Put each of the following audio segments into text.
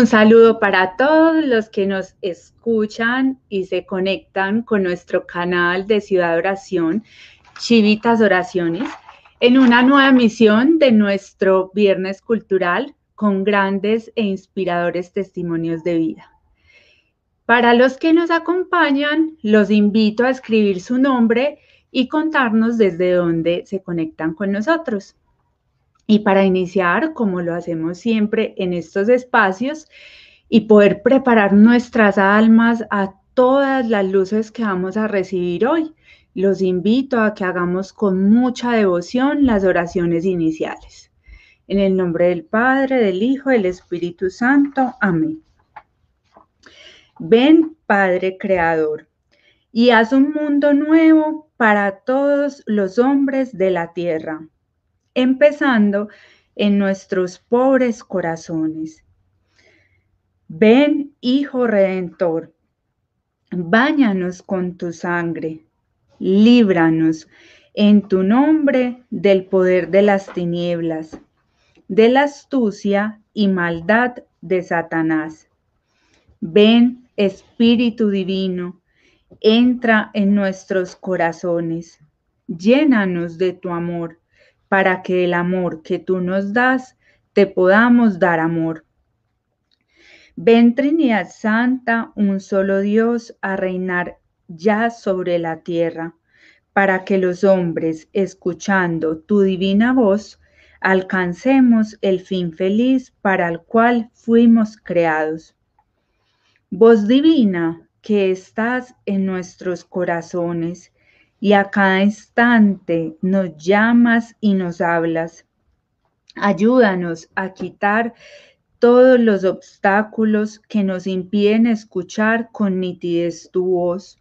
Un saludo para todos los que nos escuchan y se conectan con nuestro canal de Ciudad Oración, Chivitas Oraciones, en una nueva emisión de nuestro Viernes Cultural con grandes e inspiradores testimonios de vida. Para los que nos acompañan, los invito a escribir su nombre y contarnos desde dónde se conectan con nosotros. Y para iniciar, como lo hacemos siempre en estos espacios, y poder preparar nuestras almas a todas las luces que vamos a recibir hoy, los invito a que hagamos con mucha devoción las oraciones iniciales. En el nombre del Padre, del Hijo, del Espíritu Santo. Amén. Ven, Padre Creador, y haz un mundo nuevo para todos los hombres de la tierra empezando en nuestros pobres corazones. Ven, Hijo Redentor, báñanos con tu sangre, líbranos en tu nombre del poder de las tinieblas, de la astucia y maldad de Satanás. Ven, Espíritu Divino, entra en nuestros corazones, llénanos de tu amor para que el amor que tú nos das te podamos dar amor. Ven Trinidad Santa, un solo Dios, a reinar ya sobre la tierra, para que los hombres, escuchando tu divina voz, alcancemos el fin feliz para el cual fuimos creados. Voz divina que estás en nuestros corazones, y a cada instante nos llamas y nos hablas. Ayúdanos a quitar todos los obstáculos que nos impiden escuchar con nitidez tu voz.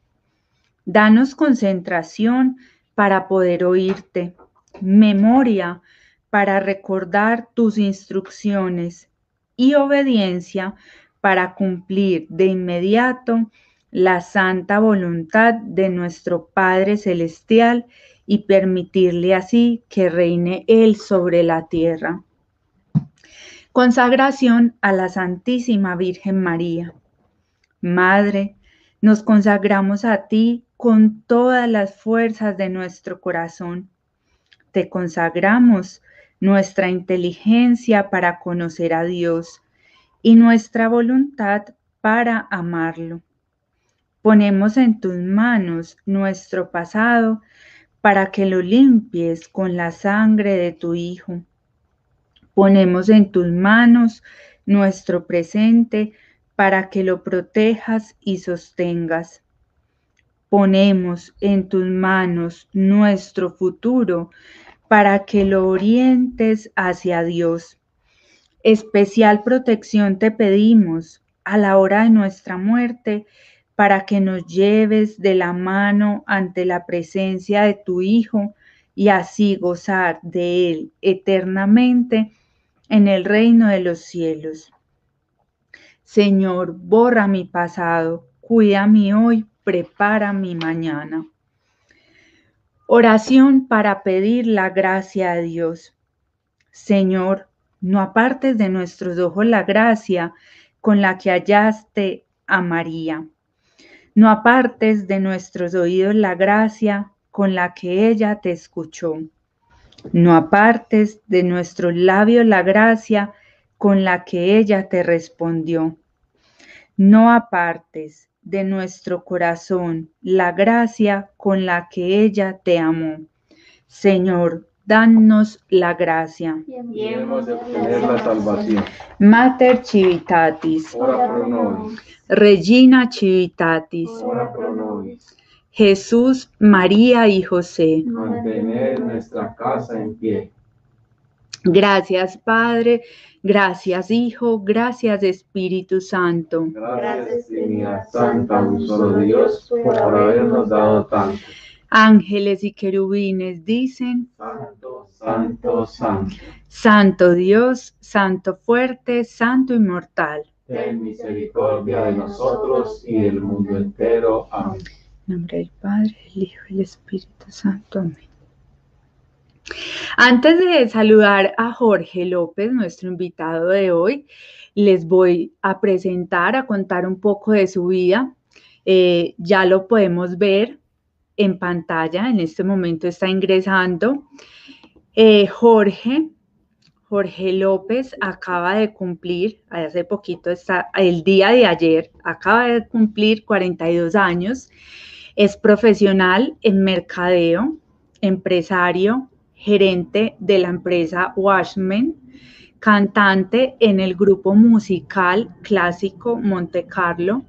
Danos concentración para poder oírte, memoria para recordar tus instrucciones y obediencia para cumplir de inmediato la santa voluntad de nuestro Padre Celestial y permitirle así que reine Él sobre la tierra. Consagración a la Santísima Virgen María. Madre, nos consagramos a ti con todas las fuerzas de nuestro corazón. Te consagramos nuestra inteligencia para conocer a Dios y nuestra voluntad para amarlo. Ponemos en tus manos nuestro pasado para que lo limpies con la sangre de tu Hijo. Ponemos en tus manos nuestro presente para que lo protejas y sostengas. Ponemos en tus manos nuestro futuro para que lo orientes hacia Dios. Especial protección te pedimos a la hora de nuestra muerte para que nos lleves de la mano ante la presencia de tu Hijo y así gozar de Él eternamente en el reino de los cielos. Señor, borra mi pasado, cuida mi hoy, prepara mi mañana. Oración para pedir la gracia de Dios. Señor, no apartes de nuestros ojos la gracia con la que hallaste a María no apartes de nuestros oídos la gracia con la que ella te escuchó. No apartes de nuestros labios la gracia con la que ella te respondió. No apartes de nuestro corazón la gracia con la que ella te amó. Señor, danos la gracia. Y hemos de obtener la salvación. Mater Civitatis. Ora pro nobis. Regina Civitatis. Ora pro nobis. Jesús, María y José. Mantener nuestra casa en pie. Gracias Padre, gracias Hijo, gracias Espíritu Santo. Gracias, Trinidad Santa, un solo Dios, por habernos dado tanto. Ángeles y querubines dicen, Santo, santo, santo. Santo Dios, Santo fuerte, Santo inmortal. Ten misericordia de nosotros y del mundo entero. Amén. En nombre del Padre, del Hijo y del Espíritu Santo. Amén. Antes de saludar a Jorge López, nuestro invitado de hoy, les voy a presentar, a contar un poco de su vida. Eh, ya lo podemos ver en pantalla, en este momento está ingresando. Eh, Jorge, Jorge López acaba de cumplir, hace poquito está, el día de ayer, acaba de cumplir 42 años. Es profesional en mercadeo, empresario, gerente de la empresa Washman, cantante en el grupo musical clásico Monte Carlo,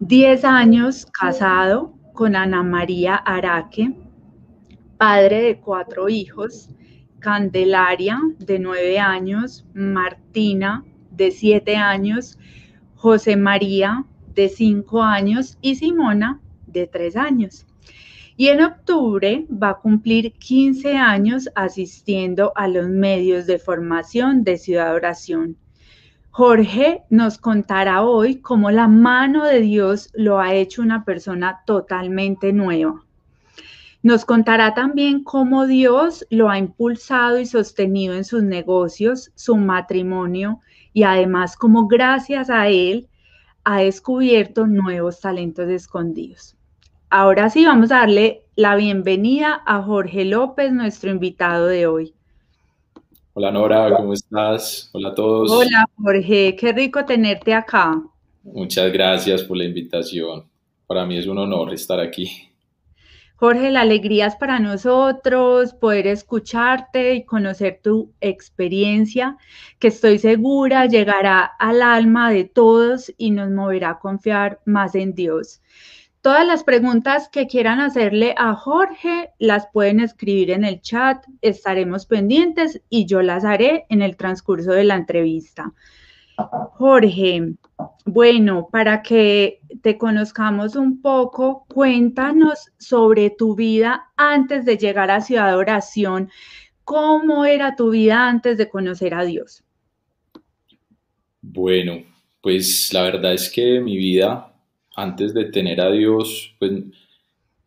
10 años casado con Ana María Araque, padre de cuatro hijos, Candelaria de 9 años, Martina de 7 años, José María de 5 años y Simona de 3 años y en octubre va a cumplir 15 años asistiendo a los medios de formación de Ciudad Oración. Jorge nos contará hoy cómo la mano de Dios lo ha hecho una persona totalmente nueva. Nos contará también cómo Dios lo ha impulsado y sostenido en sus negocios, su matrimonio y además cómo gracias a él ha descubierto nuevos talentos escondidos. Ahora sí, vamos a darle la bienvenida a Jorge López, nuestro invitado de hoy. Hola Nora, ¿cómo estás? Hola a todos. Hola Jorge, qué rico tenerte acá. Muchas gracias por la invitación. Para mí es un honor estar aquí. Jorge, la alegría es para nosotros poder escucharte y conocer tu experiencia, que estoy segura llegará al alma de todos y nos moverá a confiar más en Dios. Todas las preguntas que quieran hacerle a Jorge las pueden escribir en el chat, estaremos pendientes y yo las haré en el transcurso de la entrevista. Jorge, bueno, para que te conozcamos un poco, cuéntanos sobre tu vida antes de llegar a Ciudad Oración. ¿Cómo era tu vida antes de conocer a Dios? Bueno, pues la verdad es que mi vida antes de tener a Dios, pues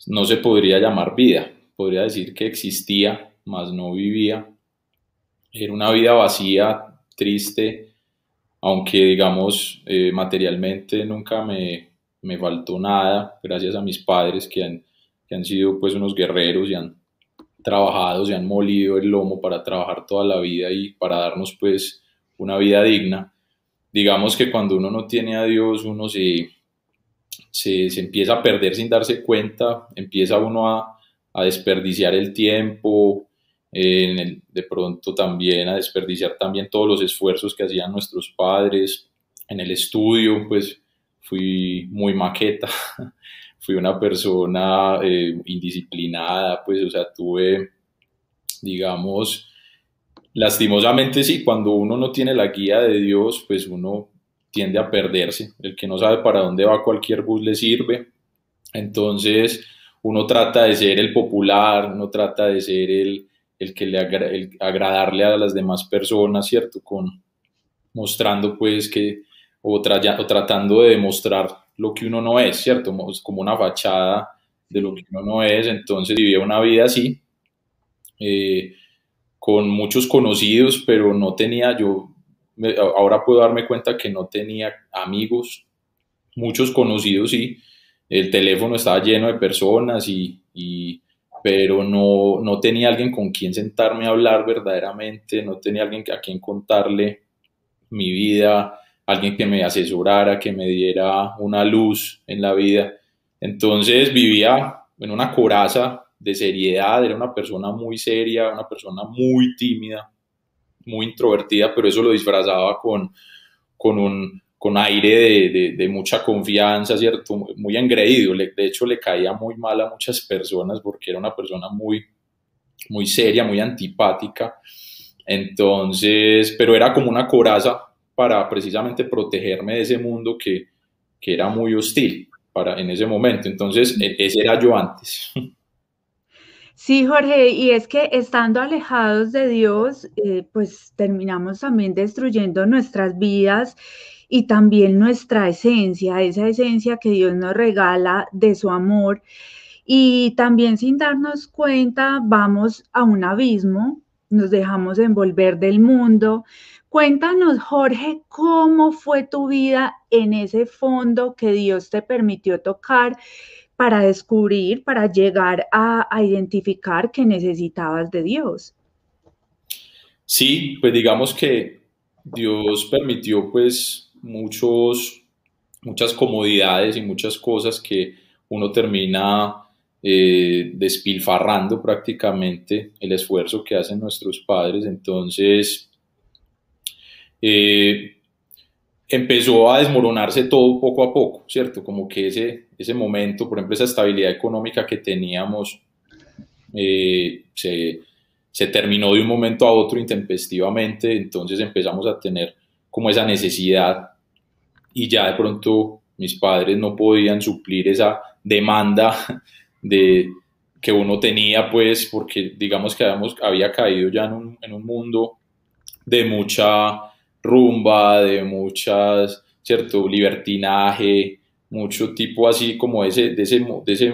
no se podría llamar vida. Podría decir que existía, mas no vivía. Era una vida vacía, triste, aunque digamos eh, materialmente nunca me, me, faltó nada, gracias a mis padres que han, que han sido pues unos guerreros y han trabajado, se han molido el lomo para trabajar toda la vida y para darnos pues una vida digna. Digamos que cuando uno no tiene a Dios, uno se, se, empieza a perder sin darse cuenta, empieza uno a, desperdiciar el tiempo, de pronto también a desperdiciar también todos los esfuerzos que hacían nuestros padres. En el estudio, pues fui muy maqueta, fui una persona eh, indisciplinada, pues, o sea, tuve, digamos, lastimosamente sí, cuando uno no tiene la guía de Dios, pues uno tiende a perderse. El que no sabe para dónde va cualquier bus le sirve. Entonces, uno trata de ser el popular, uno trata de ser el, el que le agradarle a las demás personas, ¿cierto? Con mostrando pues que o, o, tratando de demostrar lo que uno no es, ¿cierto? Como una fachada de lo que uno no es. Entonces vivía una vida así, eh, con muchos conocidos, pero no tenía yo ahora puedo darme cuenta que no tenía amigos, muchos conocidos y el teléfono estaba lleno de personas y, pero no, no tenía alguien con quien sentarme a hablar verdaderamente, no tenía alguien a quien contarle mi vida, alguien que me asesorara, que me diera una luz en la vida. Entonces vivía en una coraza de seriedad, era una persona muy seria, una persona muy tímida, muy introvertida, pero eso lo disfrazaba con, con un con aire de, mucha confianza, ¿cierto? Muy engreído. de hecho, le caía muy mal a muchas personas porque era una persona muy, muy seria, muy antipática. Entonces, pero era como una coraza para precisamente protegerme de ese mundo que, que era muy hostil para, en ese momento. Entonces, e, ese era yo antes. Sí, Jorge, y es que estando alejados de Dios, eh, pues terminamos también destruyendo nuestras vidas y también nuestra esencia, esa esencia que Dios nos regala de su amor. y también sin darnos cuenta vamos a un abismo, nos dejamos envolver del mundo. Cuéntanos, Jorge, cómo fue tu vida en ese fondo que Dios te permitió tocar para descubrir, para llegar a, identificar que necesitabas de Dios. Sí, pues digamos que Dios permitió pues muchos, muchas comodidades y muchas cosas que uno termina eh, despilfarrando prácticamente el esfuerzo que hacen nuestros padres. Entonces, eh, empezó a desmoronarse todo poco a poco, ¿cierto? Como que ese, ese momento, por ejemplo, esa estabilidad económica que teníamos, eh, se, se, terminó de un momento a otro intempestivamente, entonces empezamos a tener como esa necesidad y ya de pronto mis padres no podían suplir esa demanda de que uno tenía, pues, porque digamos que habíamos, había caído ya en un, en un mundo de mucha rumba, de muchas, ¿cierto? Libertinaje, mucho tipo así como ese, de, ese, ese,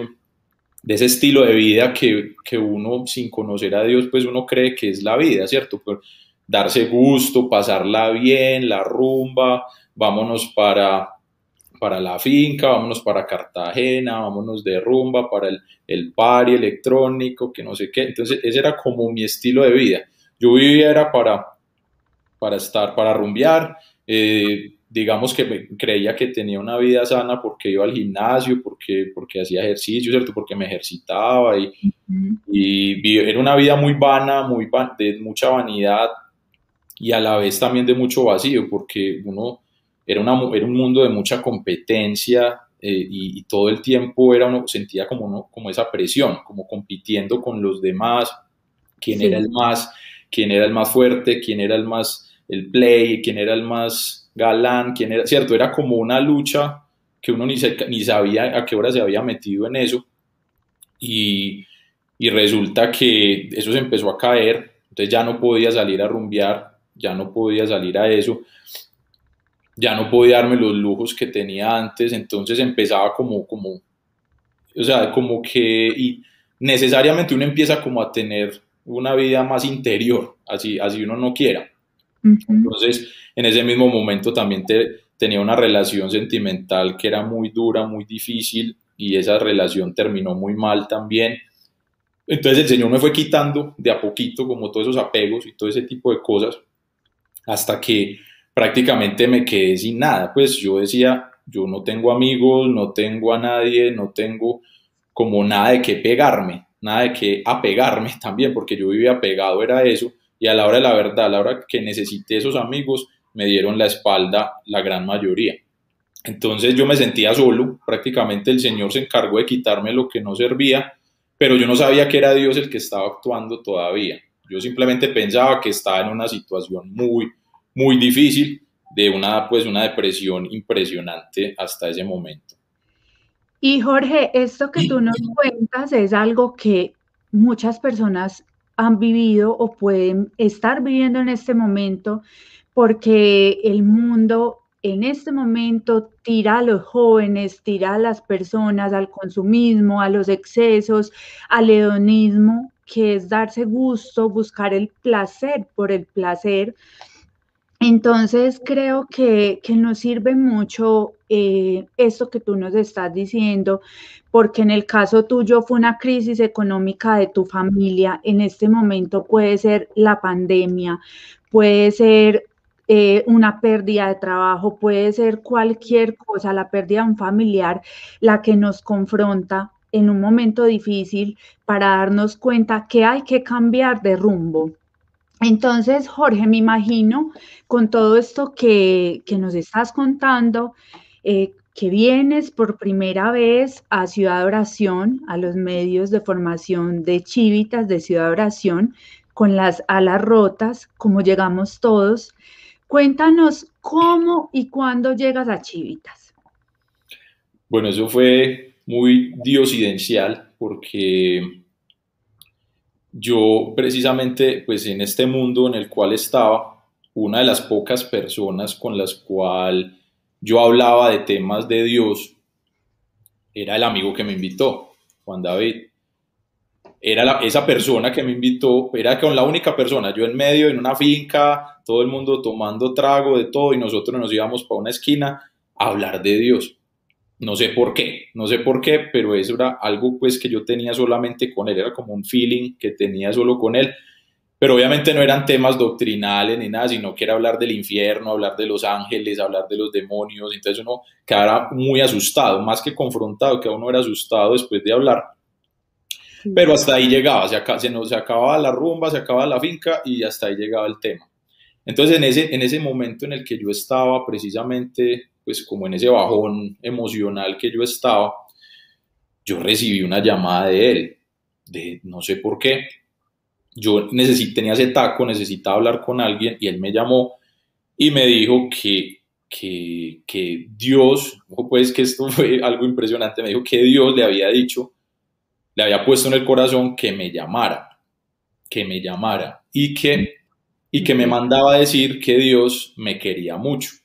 ese estilo de vida que, que, uno sin conocer a Dios, pues uno cree que es la vida, ¿cierto? Darse gusto, pasarla bien, la rumba, vámonos para, para la finca, vámonos para Cartagena, vámonos de rumba, para el, el party electrónico, que no sé qué. Entonces, ese era como mi estilo de vida. Yo vivía era para para estar, para rumbear. Eh, digamos que creía que tenía una vida sana porque iba al gimnasio, porque, porque hacía ejercicio, ¿cierto? Porque me ejercitaba y, y era una vida muy vana, muy de mucha vanidad y a la vez también de mucho vacío, porque uno era, una, era un mundo de mucha competencia eh, y, todo el tiempo era uno, sentía como, uno, como esa presión, como compitiendo con los demás, quién era el más, quién era el más fuerte, quién era el más el play, quién era el más galán, quién era, cierto, era como una lucha que uno ni, ni sabía a qué hora se había metido en eso y, y resulta que eso se empezó a caer, entonces ya no podía salir a rumbear, ya no podía salir a eso, ya no podía darme los lujos que tenía antes, entonces empezaba como, como, o sea, como que y necesariamente uno empieza como a tener una vida más interior, así, así uno no quiera. Entonces, en ese mismo momento también tenía una relación sentimental que era muy dura, muy difícil y esa relación terminó muy mal también. Entonces el Señor me fue quitando de a poquito como todos esos apegos y todo ese tipo de cosas hasta que prácticamente me quedé sin nada. Pues yo decía, yo no tengo amigos, no tengo a nadie, no tengo como nada de qué pegarme, nada de qué apegarme también, porque yo vivía apegado, era eso y a la hora de la verdad, a la hora que necesité esos amigos, me dieron la espalda la gran mayoría. Entonces yo me sentía solo, prácticamente el Señor se encargó de quitarme lo que no servía, pero yo no sabía que era Dios el que estaba actuando todavía. Yo simplemente pensaba que estaba en una situación muy, muy difícil, de una, pues, una depresión impresionante hasta ese momento. Y Jorge, esto que tú nos cuentas es algo que muchas personas han vivido o pueden estar viviendo en este momento, porque el mundo en este momento tira a los jóvenes, tira a las personas al consumismo, a los excesos, al hedonismo, que es darse gusto, buscar el placer por el placer. Entonces creo que, nos sirve mucho eh, esto que tú nos estás diciendo, porque en el caso tuyo fue una crisis económica de tu familia, en este momento puede ser la pandemia, puede ser eh, una pérdida de trabajo, puede ser cualquier cosa, la pérdida de un familiar, la que nos confronta en un momento difícil para darnos cuenta que hay que cambiar de rumbo. Entonces, Jorge, me imagino con todo esto que, que nos estás contando, eh, que vienes por primera vez a Ciudad Oración, a los medios de formación de Chivitas de Ciudad Oración, con las alas rotas, como llegamos todos. Cuéntanos cómo y cuándo llegas a Chivitas. Bueno, eso fue muy diosidencial porque yo precisamente, pues en este mundo en el cual estaba, una de las pocas personas con las cuales yo hablaba de temas de Dios, era el amigo que me invitó. Juan David, era esa persona que me invitó, era con la única persona, yo en medio, en una finca, todo el mundo tomando trago de todo y nosotros nos íbamos para una esquina a hablar de Dios. No sé por qué, no sé por qué, pero eso era algo pues que yo tenía solamente con él, era como un feeling que tenía solo con él. Pero obviamente no eran temas doctrinales ni nada, sino que era hablar del infierno, hablar de los ángeles, hablar de los demonios. Entonces uno quedaba muy asustado, más que confrontado, que uno era asustado después de hablar. Pero hasta ahí llegaba, se, se, se acababa la rumba, se acababa la finca y hasta ahí llegaba el tema. Entonces en ese, en ese momento en el que yo estaba precisamente pues como en ese bajón emocional que yo estaba, yo recibí una llamada de él, de no sé por qué. Yo tenía ese taco, necesitaba hablar con alguien y él me llamó y me dijo que, que, que Dios, pues que esto fue algo impresionante, me dijo que Dios le había dicho, le había puesto en el corazón que me llamara, que me llamara y que, y que me mandaba a decir que Dios me quería mucho.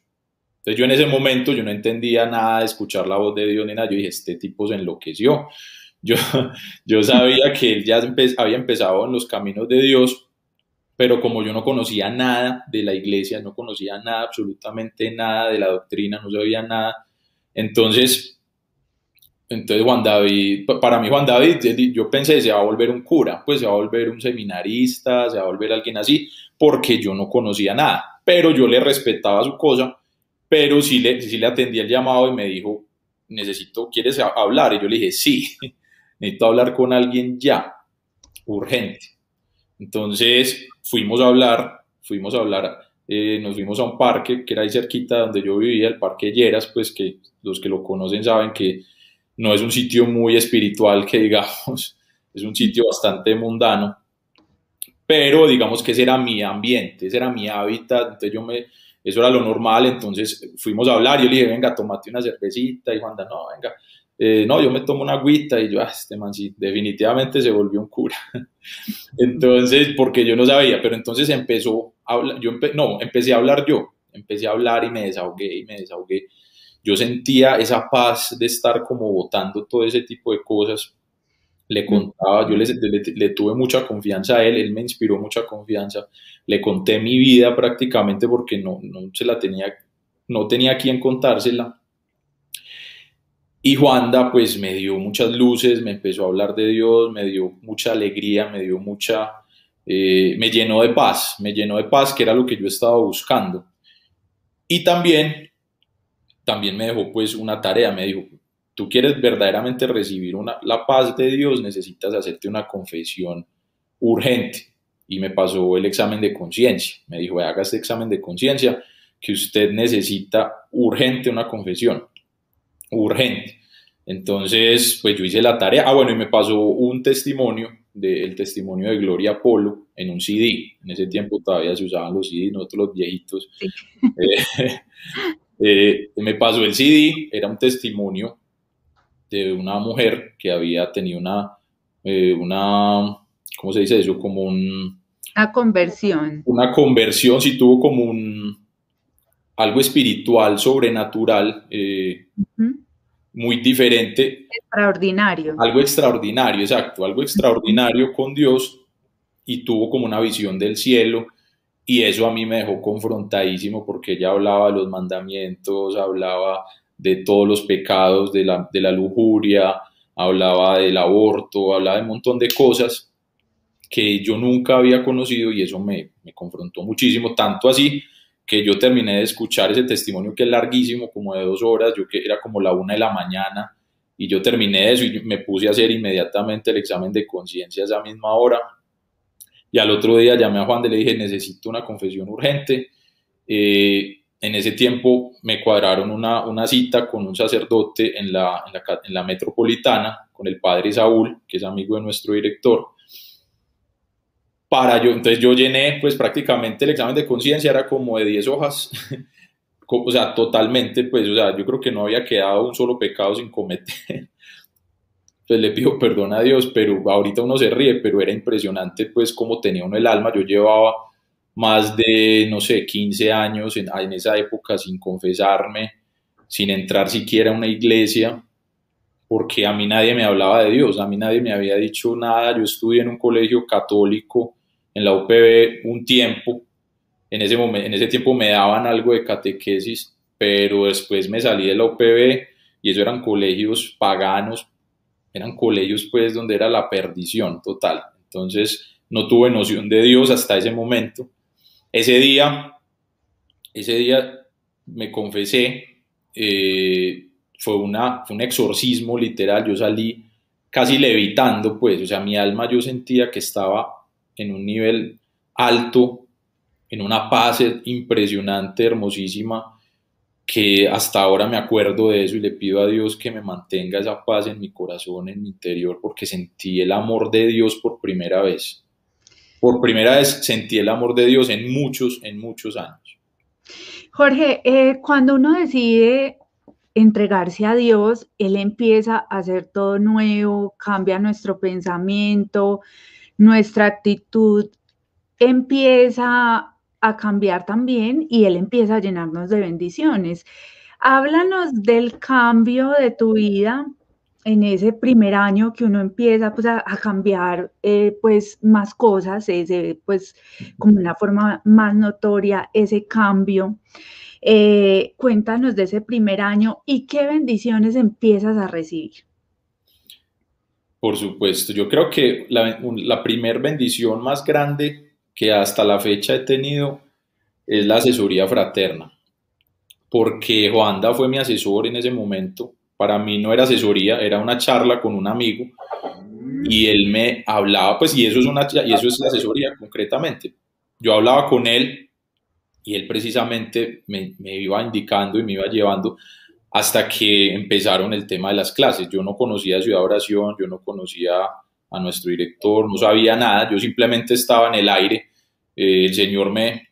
Entonces yo en ese momento yo no entendía nada de escuchar la voz de Dios ni nada, yo dije, este tipo se enloqueció. Yo, yo sabía que él ya había empezado en los caminos de Dios, pero como yo no conocía nada de la iglesia, no conocía nada, absolutamente nada de la doctrina, no sabía nada, entonces, entonces Juan David, para mí Juan David, yo pensé, se va a volver un cura, pues se va a volver un seminarista, se va a volver alguien así, porque yo no conocía nada, pero yo le respetaba su cosa pero sí le, sí le atendí el llamado y me dijo, necesito, ¿quieres hablar? Y yo le dije, sí, necesito hablar con alguien ya, urgente. Entonces fuimos a hablar, fuimos a hablar, eh, nos fuimos a un parque que era ahí cerquita donde yo vivía, el Parque Lleras, pues que los que lo conocen saben que no es un sitio muy espiritual que digamos, es un sitio bastante mundano, pero digamos que ese era mi ambiente, ese era mi hábitat, entonces yo me, eso era lo normal, entonces fuimos a hablar, yo le dije, venga, tomate una cervecita, y Juanda, no, venga, eh, no, yo me tomo una agüita, y yo, ah, este man sí, definitivamente se volvió un cura. entonces, porque yo no sabía, pero entonces empezó a hablar, yo no, empecé a hablar yo, empecé a hablar y me desahogué y me desahogué. Yo sentía esa paz de estar como votando todo ese tipo de cosas le contaba, yo le, le, tuve mucha confianza a él, él me inspiró mucha confianza, le conté mi vida prácticamente porque no, no se la tenía, no tenía a quien contársela. Y Juanda pues me dio muchas luces, me empezó a hablar de Dios, me dio mucha alegría, me dio mucha, eh, me llenó de paz, me llenó de paz que era lo que yo estaba buscando. Y también, también me dejó pues una tarea, me dijo, tú quieres verdaderamente recibir una, la paz de Dios, necesitas hacerte una confesión urgente. Y me pasó el examen de conciencia. Me dijo, haga este examen de conciencia que usted necesita urgente una confesión. Urgente. Entonces, pues yo hice la tarea. Ah, bueno, y me pasó un testimonio, del testimonio de Gloria Polo en un CD. En ese tiempo todavía se usaban los CD, nosotros los viejitos. Eh, eh, me pasó el CD, era un testimonio de una mujer que había tenido una, eh, una ¿cómo se dice eso? Como un... Una conversión. Una conversión, si tuvo como un... algo espiritual, sobrenatural, eh, muy diferente. Extraordinario. Algo extraordinario, exacto, algo extraordinario con Dios y tuvo como una visión del cielo y eso a mí me dejó confrontadísimo porque ella hablaba de los mandamientos, hablaba de todos los pecados, de la, de la lujuria, hablaba del aborto, hablaba de un montón de cosas que yo nunca había conocido y eso me, me, confrontó muchísimo, tanto así que yo terminé de escuchar ese testimonio que es larguísimo, como de dos horas, yo que era como la una de la mañana, y yo terminé eso y me puse a hacer inmediatamente el examen de conciencia esa misma hora, y al otro día llamé a Juan y le dije, necesito una confesión urgente, eh, en ese tiempo me cuadraron una, una cita con un sacerdote en la, en, la, en la, metropolitana, con el padre Saúl, que es amigo de nuestro director. Para yo, entonces yo llené pues prácticamente el examen de conciencia, era como de 10 hojas, o sea, totalmente, pues, o sea, yo creo que no había quedado un solo pecado sin cometer. Pues le pido perdón a Dios, pero ahorita uno se ríe, pero era impresionante pues cómo tenía uno el alma. Yo llevaba más de, no sé, 15 años en, esa época sin confesarme, sin entrar siquiera a una iglesia, porque a mí nadie me hablaba de Dios, a mí nadie me había dicho nada, yo estudié en un colegio católico en la UPB un tiempo, en ese, momento, en ese tiempo me daban algo de catequesis, pero después me salí de la UPB y eso eran colegios paganos, eran colegios pues donde era la perdición total. Entonces no tuve noción de Dios hasta ese momento. Ese día, ese día me confesé, eh, fue, una, fue un exorcismo literal, yo salí casi levitando, pues, o sea, mi alma yo sentía que estaba en un nivel alto, en una paz impresionante, hermosísima, que hasta ahora me acuerdo de eso y le pido a Dios que me mantenga esa paz en mi corazón, en mi interior, porque sentí el amor de Dios por primera vez. Por primera vez sentí el amor de Dios en muchos, en muchos años. Jorge, eh, cuando uno decide entregarse a Dios, Él empieza a hacer todo nuevo, cambia nuestro pensamiento, nuestra actitud empieza a cambiar también y Él empieza a llenarnos de bendiciones. Háblanos del cambio de tu vida en ese primer año que uno empieza pues, a, cambiar eh, pues, más cosas, ese, pues, como una forma más notoria ese cambio. Eh, cuéntanos de ese primer año y qué bendiciones empiezas a recibir. Por supuesto, yo creo que la, la primer bendición más grande que hasta la fecha he tenido es la asesoría fraterna, porque Joanda fue mi asesor en ese momento. Para mí no era asesoría, era una charla con un amigo y él me hablaba, pues, y eso es, una, y eso es la asesoría concretamente. Yo hablaba con él y él precisamente me, me iba indicando y me iba llevando hasta que empezaron el tema de las clases. Yo no conocía Ciudad Oración, yo no conocía a nuestro director, no sabía nada, yo simplemente estaba en el aire. Eh, el Señor me,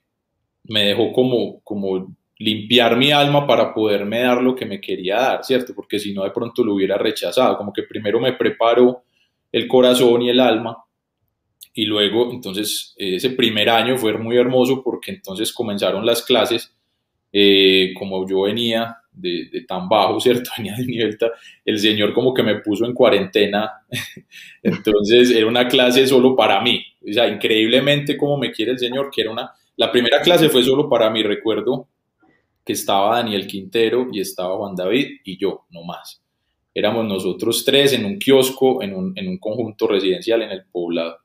me dejó como, como limpiar mi alma para poderme dar lo que me quería dar, ¿cierto? Porque si no, de pronto lo hubiera rechazado, como que primero me preparó el corazón y el alma y luego, entonces, ese primer año fue muy hermoso porque entonces comenzaron las clases, eh, como yo venía de, tan bajo, ¿cierto? Venía de nivel, el Señor como que me puso en cuarentena, entonces era una clase solo para mí, o sea, increíblemente como me quiere el Señor, que era una, la primera clase fue solo para mí, recuerdo que estaba Daniel Quintero y estaba Juan David y yo, no más. Éramos nosotros tres en un kiosco, en un, en un conjunto residencial en el poblado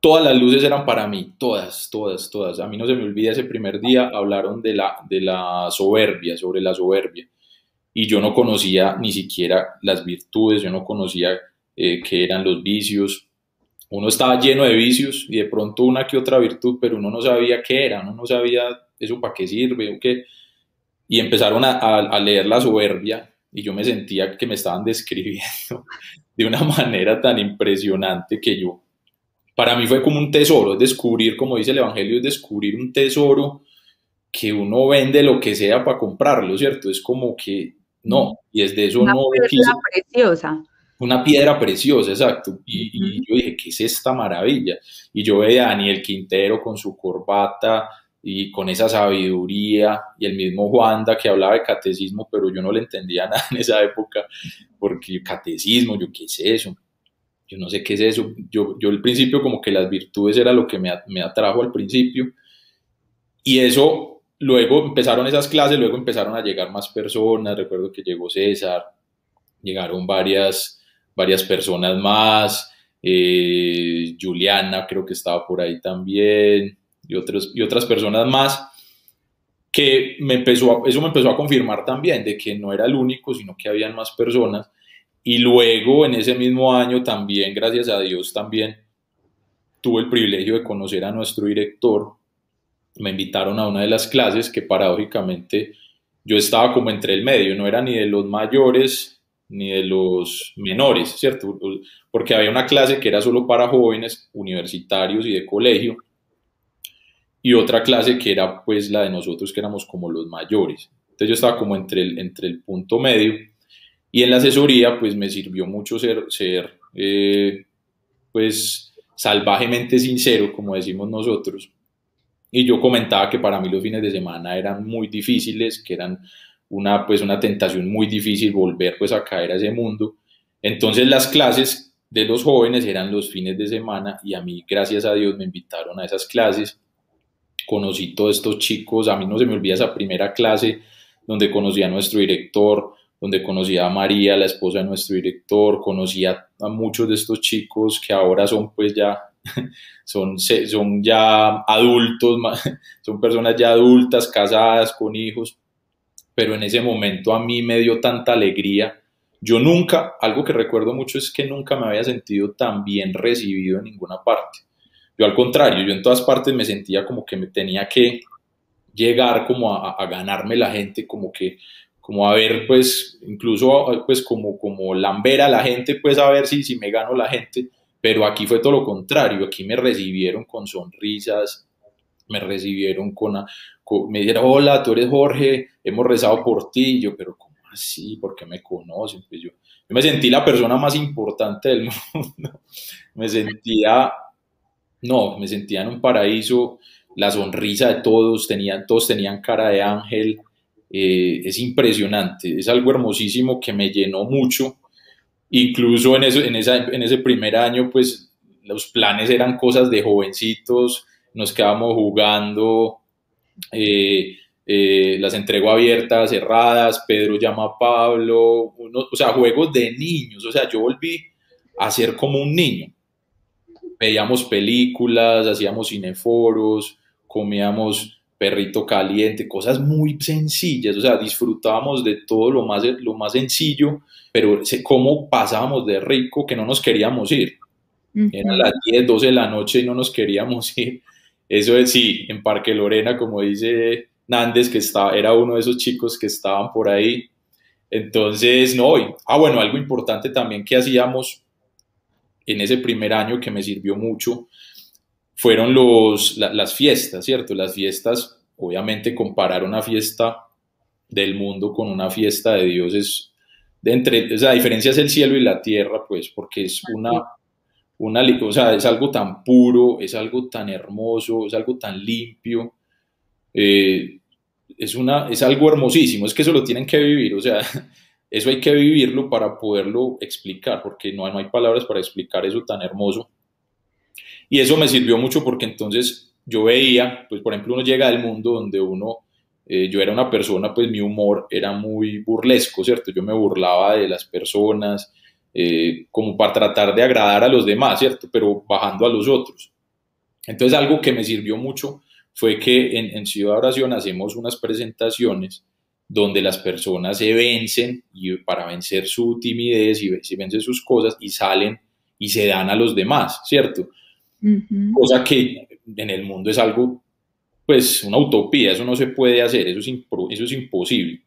todas las luces eran para mí, todas, todas, todas. A mí no se me olvida ese primer día, hablaron de la, de la soberbia, sobre la soberbia. Y yo no conocía ni siquiera las virtudes, yo no conocía eh, qué eran los vicios. Uno estaba lleno de vicios y de pronto una que otra virtud, pero uno no sabía qué era, uno no sabía eso para qué sirve o qué. Y empezaron a, a leer la soberbia y yo me sentía que me estaban describiendo de una manera tan impresionante que yo para mí fue como un tesoro, es descubrir, como dice el Evangelio, es descubrir un tesoro que uno vende lo que sea para comprarlo, ¿cierto? Es como que no, y es de eso una no piedra preciosa. Una piedra preciosa, exacto. Y, yo dije, ¿qué es esta maravilla? Y yo veía a Daniel Quintero con su corbata y con esa sabiduría, y el mismo Juanda que hablaba de catecismo, pero yo no le entendía nada en esa época, porque catecismo, yo qué es eso yo no sé qué es eso. Yo, yo al principio como que las virtudes era lo que me, me atrajo al principio. Y eso, luego empezaron esas clases, luego empezaron a llegar más personas. Recuerdo que llegó César, llegaron varias, varias personas más. Eh, Juliana creo que estaba por ahí también. Y, otros, y otras personas más que me empezó eso me empezó a confirmar también de que no era el único, sino que habían más personas y luego en ese mismo año también, gracias a Dios, también tuve el privilegio de conocer a nuestro director. Me invitaron a una de las clases que paradójicamente yo estaba como entre el medio, no era ni de los mayores ni de los menores, ¿cierto? Porque había una clase que era solo para jóvenes universitarios y de colegio y otra clase que era pues la de nosotros que éramos como los mayores. Entonces yo estaba como entre el, entre el punto medio y en la asesoría, pues me sirvió mucho ser, ser eh, pues, salvajemente sincero, como decimos nosotros. Y yo comentaba que para mí los fines de semana eran muy difíciles, que eran una, pues, una tentación muy difícil volver pues, a caer a ese mundo. Entonces las clases de los jóvenes eran los fines de semana y a mí, gracias a Dios, me invitaron a esas clases. Conocí todos estos chicos, a mí no se me olvida esa primera clase donde conocí a nuestro director, donde conocí a María, la esposa de nuestro director, conocí a, muchos de estos chicos que ahora son pues ya, son, son ya adultos, son personas ya adultas, casadas, con hijos, pero en ese momento a mí me dio tanta alegría. Yo nunca, algo que recuerdo mucho es que nunca me había sentido tan bien recibido en ninguna parte. Yo al contrario, yo en todas partes me sentía como que me tenía que llegar como a, ganarme la gente, como que como a ver, pues, incluso, pues, como, como lamber a la gente, pues, a ver si, si me gano la gente, pero aquí fue todo lo contrario, aquí me recibieron con sonrisas, me recibieron con, me dijeron, hola, tú eres Jorge, hemos rezado por ti, y yo, pero ¿cómo así? ¿Por qué me conocen? Pues yo, yo me sentí la persona más importante del mundo, me sentía, no, me sentía en un paraíso, la sonrisa de todos, tenían, todos tenían cara de ángel, eh, es impresionante, es algo hermosísimo que me llenó mucho. Incluso en, eso, en, esa, en ese primer año, pues los planes eran cosas de jovencitos, nos quedamos jugando, eh, eh, las entrego abiertas, cerradas, Pedro llama a Pablo, o sea, juegos de niños, o sea, yo volví a ser como un niño. Veíamos películas, hacíamos cineforos, comíamos perrito caliente, cosas muy sencillas, o sea, disfrutábamos de todo lo más, lo más sencillo, pero cómo pasábamos de rico que no nos queríamos ir. Eran las 10, 12 de la noche y no nos queríamos ir. Eso es, sí, en Parque Lorena, como dice Nández, que estaba, era uno de esos chicos que estaban por ahí. Entonces, no, ah, bueno, algo importante también que hacíamos en ese primer año que me sirvió mucho fueron los, las fiestas, ¿cierto? Las fiestas, obviamente comparar una fiesta del mundo con una fiesta de Dios es, de entre, o sea, la diferencia es el cielo y la tierra, pues, porque es una, una, o sea, es algo tan puro, es algo tan hermoso, es algo tan limpio, eh, es, una, es algo hermosísimo, es que eso lo tienen que vivir, o sea, eso hay que vivirlo para poderlo explicar, porque no no hay palabras para explicar eso tan hermoso y eso me sirvió mucho porque entonces yo veía, pues por ejemplo, uno llega del mundo donde uno, eh, yo era una persona, pues mi humor era muy burlesco, ¿cierto? Yo me burlaba de las personas, eh, como para tratar de agradar a los demás, ¿cierto? Pero bajando a los otros. Entonces algo que me sirvió mucho fue que en, en Ciudad Oración hacemos unas presentaciones donde las personas se vencen y para vencer su timidez y se vencen sus cosas y salen y se dan a los demás, ¿cierto? cosa que en el mundo es algo, pues una utopía, eso no se puede hacer, eso es, eso es imposible,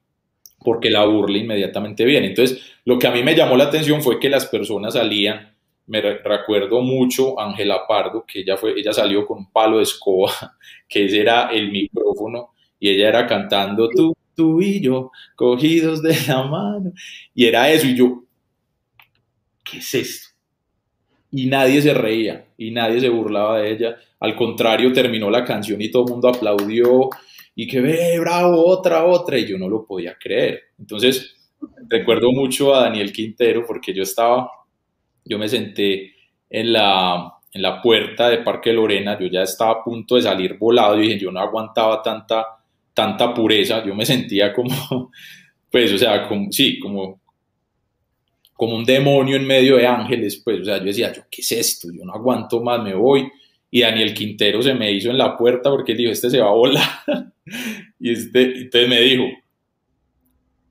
porque la burla inmediatamente viene. Entonces, lo que a mí me llamó la atención fue que las personas salían, me recuerdo mucho a Ángela Pardo, que ella, fue, ella salió con un palo de escoba, que ese era el micrófono, y ella era cantando tú, tú y yo, cogidos de la mano, y era eso, y yo, ¿qué es esto? y nadie se reía y nadie se burlaba de ella. Al contrario, terminó la canción y todo el mundo aplaudió y que ve, bravo, otra, otra, y yo no lo podía creer. Entonces, recuerdo mucho a Daniel Quintero porque yo estaba, yo me senté en la, en la puerta de Parque Lorena, yo ya estaba a punto de salir volado y dije, yo no aguantaba tanta, tanta pureza, yo me sentía como, pues, o sea, como, sí, como como un demonio en medio de ángeles, pues, o sea, yo decía, yo, ¿qué es esto? Yo no aguanto más, me voy. Y Daniel Quintero se me hizo en la puerta porque él dijo, este se va a volar. y este, entonces me dijo,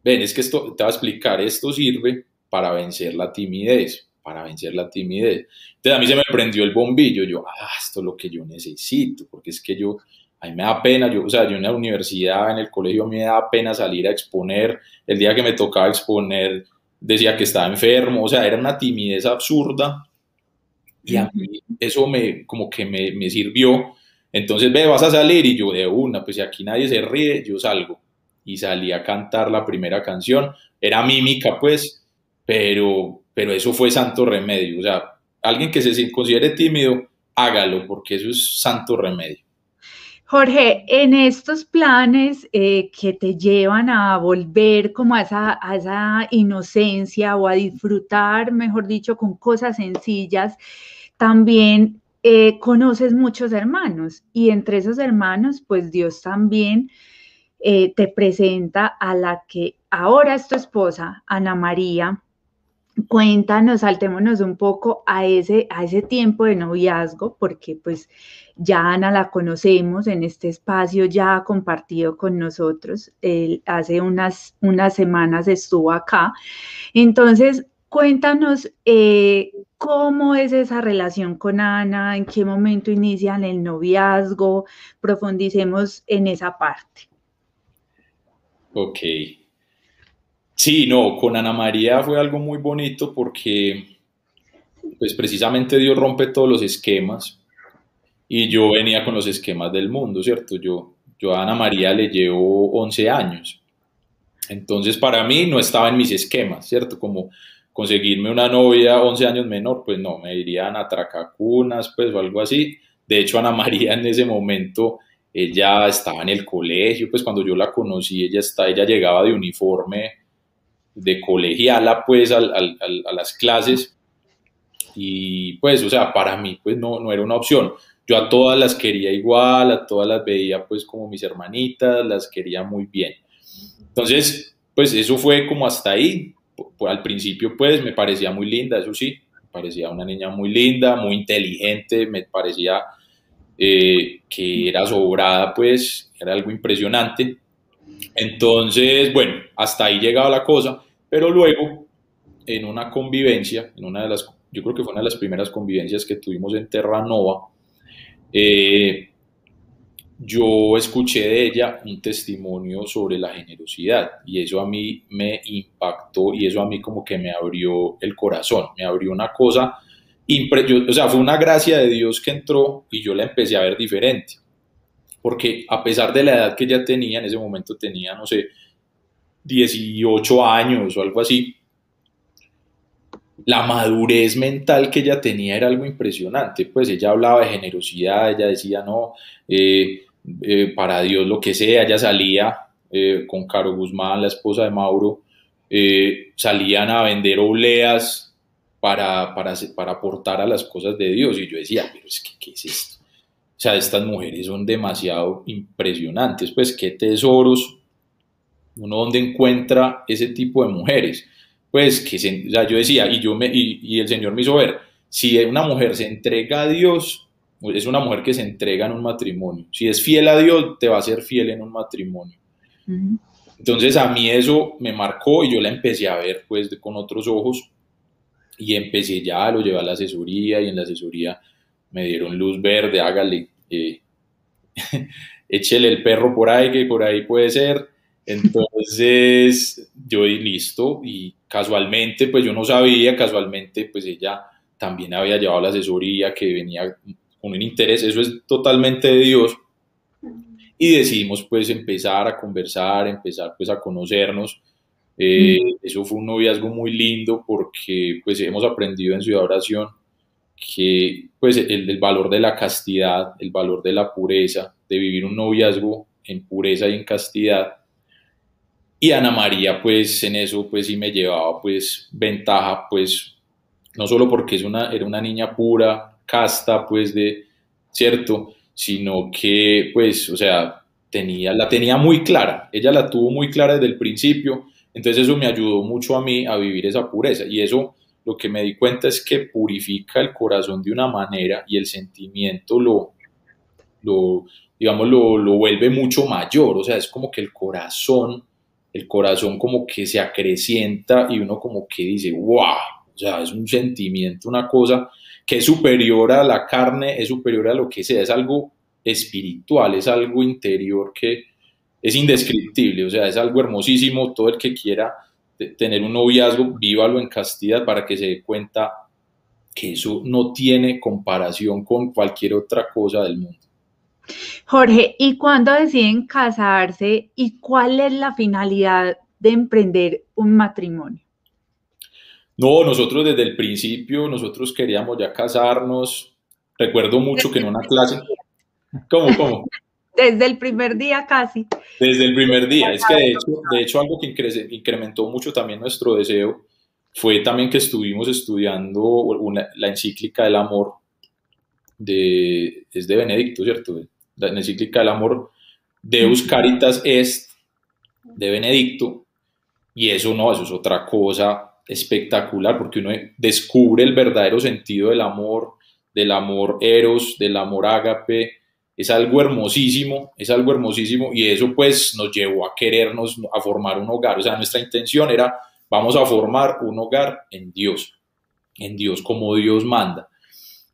ven, es que esto, te va a explicar, esto sirve para vencer la timidez, para vencer la timidez. Entonces a mí se me prendió el bombillo, yo, ah, esto es lo que yo necesito, porque es que yo, a mí me da pena, yo, o sea, yo en la universidad, en el colegio, me da pena salir a exponer, el día que me tocaba exponer, decía que estaba enfermo, o sea, era una timidez absurda y a mí eso me, como que me, me sirvió. Entonces, ve, vas a salir y yo de una, pues si aquí nadie se ríe, yo salgo. Y salí a cantar la primera canción. Era mímica, pues, pero, pero eso fue santo remedio. O sea, alguien que se considere tímido, hágalo, porque eso es santo remedio. Jorge, en estos planes eh, que te llevan a volver como a esa, inocencia o a disfrutar, mejor dicho, con cosas sencillas, también eh, conoces muchos hermanos y entre esos hermanos, pues Dios también eh, te presenta a la que ahora es tu esposa, Ana María. Cuéntanos, saltémonos un poco a ese, a ese tiempo de noviazgo, porque pues ya Ana la conocemos en este espacio, ya ha compartido con nosotros, hace unas, unas semanas estuvo acá. Entonces, cuéntanos eh, cómo es esa relación con Ana, en qué momento inician el noviazgo, profundicemos en esa parte. Ok. Sí, no, con Ana María fue algo muy bonito porque pues precisamente Dios rompe todos los esquemas y yo venía con los esquemas del mundo, ¿cierto? Yo, yo a Ana María le llevo 11 años. Entonces para mí no estaba en mis esquemas, ¿cierto? Como conseguirme una novia 11 años menor, pues no, me irían a tracacunas, pues o algo así. De hecho, Ana María en ese momento, ella estaba en el colegio, pues cuando yo la conocí, ella, está, ella llegaba de uniforme de colegiala, pues a las clases. Y pues, o sea, para mí, pues no, no era una opción yo a todas las quería igual, a todas las veía pues como mis hermanitas, las quería muy bien. Entonces, pues eso fue como hasta ahí. al principio pues me parecía muy linda, eso sí, me parecía una niña muy linda, muy inteligente, me parecía eh, que era sobrada pues, era algo impresionante. Entonces, bueno, hasta ahí llegaba la cosa, pero luego en una convivencia, en una de las, yo creo que fue una de las primeras convivencias que tuvimos en Terranova, eh, yo escuché de ella un testimonio sobre la generosidad y eso a mí me impactó y eso a mí como que me abrió el corazón, me abrió una cosa, o sea, fue una gracia de Dios que entró y yo la empecé a ver diferente, porque a pesar de la edad que ella tenía, en ese momento tenía, no sé, 18 años o algo así, la madurez mental que ella tenía era algo impresionante, pues ella hablaba de generosidad, ella decía, no, eh, eh, para Dios lo que sea, ella salía eh, con Caro Guzmán, la esposa de Mauro, salían a vender obleas para, para, para, aportar a las cosas de Dios, y yo decía, pero es que, ¿qué es esto? O sea, estas mujeres son demasiado impresionantes, pues qué tesoros, uno donde encuentra ese tipo de mujeres pues que yo decía, y, yo me, y, el Señor me hizo ver, si una mujer se entrega a Dios, es una mujer que se entrega en un matrimonio. Si es fiel a Dios, te va a ser fiel en un matrimonio. Entonces a mí eso me marcó y yo la empecé a ver pues con otros ojos y empecé ya, lo llevé a la asesoría y en la asesoría me dieron luz verde, hágale, eh, échele el perro por ahí, que por ahí puede ser. Entonces yo di listo y casualmente, pues yo no sabía, casualmente, pues ella también había llevado la asesoría que venía con un interés, eso es totalmente de Dios. Y decidimos pues empezar a conversar, empezar pues a conocernos. Eh, eso fue un noviazgo muy lindo porque pues hemos aprendido en Ciudad Oración que pues el, el, valor de la castidad, el valor de la pureza, de vivir un noviazgo en pureza y en castidad, y Ana María, pues en eso, pues sí me llevaba, pues ventaja, pues no solo porque es una, era una niña pura, casta, pues de, ¿cierto? Sino que, pues, o sea, tenía, la tenía muy clara, ella la tuvo muy clara desde el principio, entonces eso me ayudó mucho a mí a vivir esa pureza. Y eso lo que me di cuenta es que purifica el corazón de una manera y el sentimiento lo, lo digamos, lo, lo vuelve mucho mayor, o sea, es como que el corazón el corazón como que se acrecienta y uno como que dice, wow, o sea, es un sentimiento, una cosa que es superior a la carne, es superior a lo que sea, es algo espiritual, es algo interior que es indescriptible, o sea, es algo hermosísimo, todo el que quiera tener un noviazgo, vívalo en castidad para que se dé cuenta que eso no tiene comparación con cualquier otra cosa del mundo. Jorge, ¿y cuándo deciden casarse y cuál es la finalidad de emprender un matrimonio? No, nosotros desde el principio, nosotros queríamos ya casarnos. Recuerdo mucho que en una clase... ¿Cómo, cómo? Desde el primer día casi. Desde el primer día. Es que de hecho, de hecho algo que incrementó mucho también nuestro deseo fue también que estuvimos estudiando la encíclica del amor de, es de Benedicto, ¿cierto? La encíclica del amor Deus Caritas Est de Benedicto y eso no, eso es otra cosa espectacular porque uno descubre el verdadero sentido del amor, del amor eros, del amor ágape, es algo hermosísimo, es algo hermosísimo y eso pues nos llevó a querernos, a formar un hogar, o sea, nuestra intención era, vamos a formar un hogar en Dios, en Dios como Dios manda.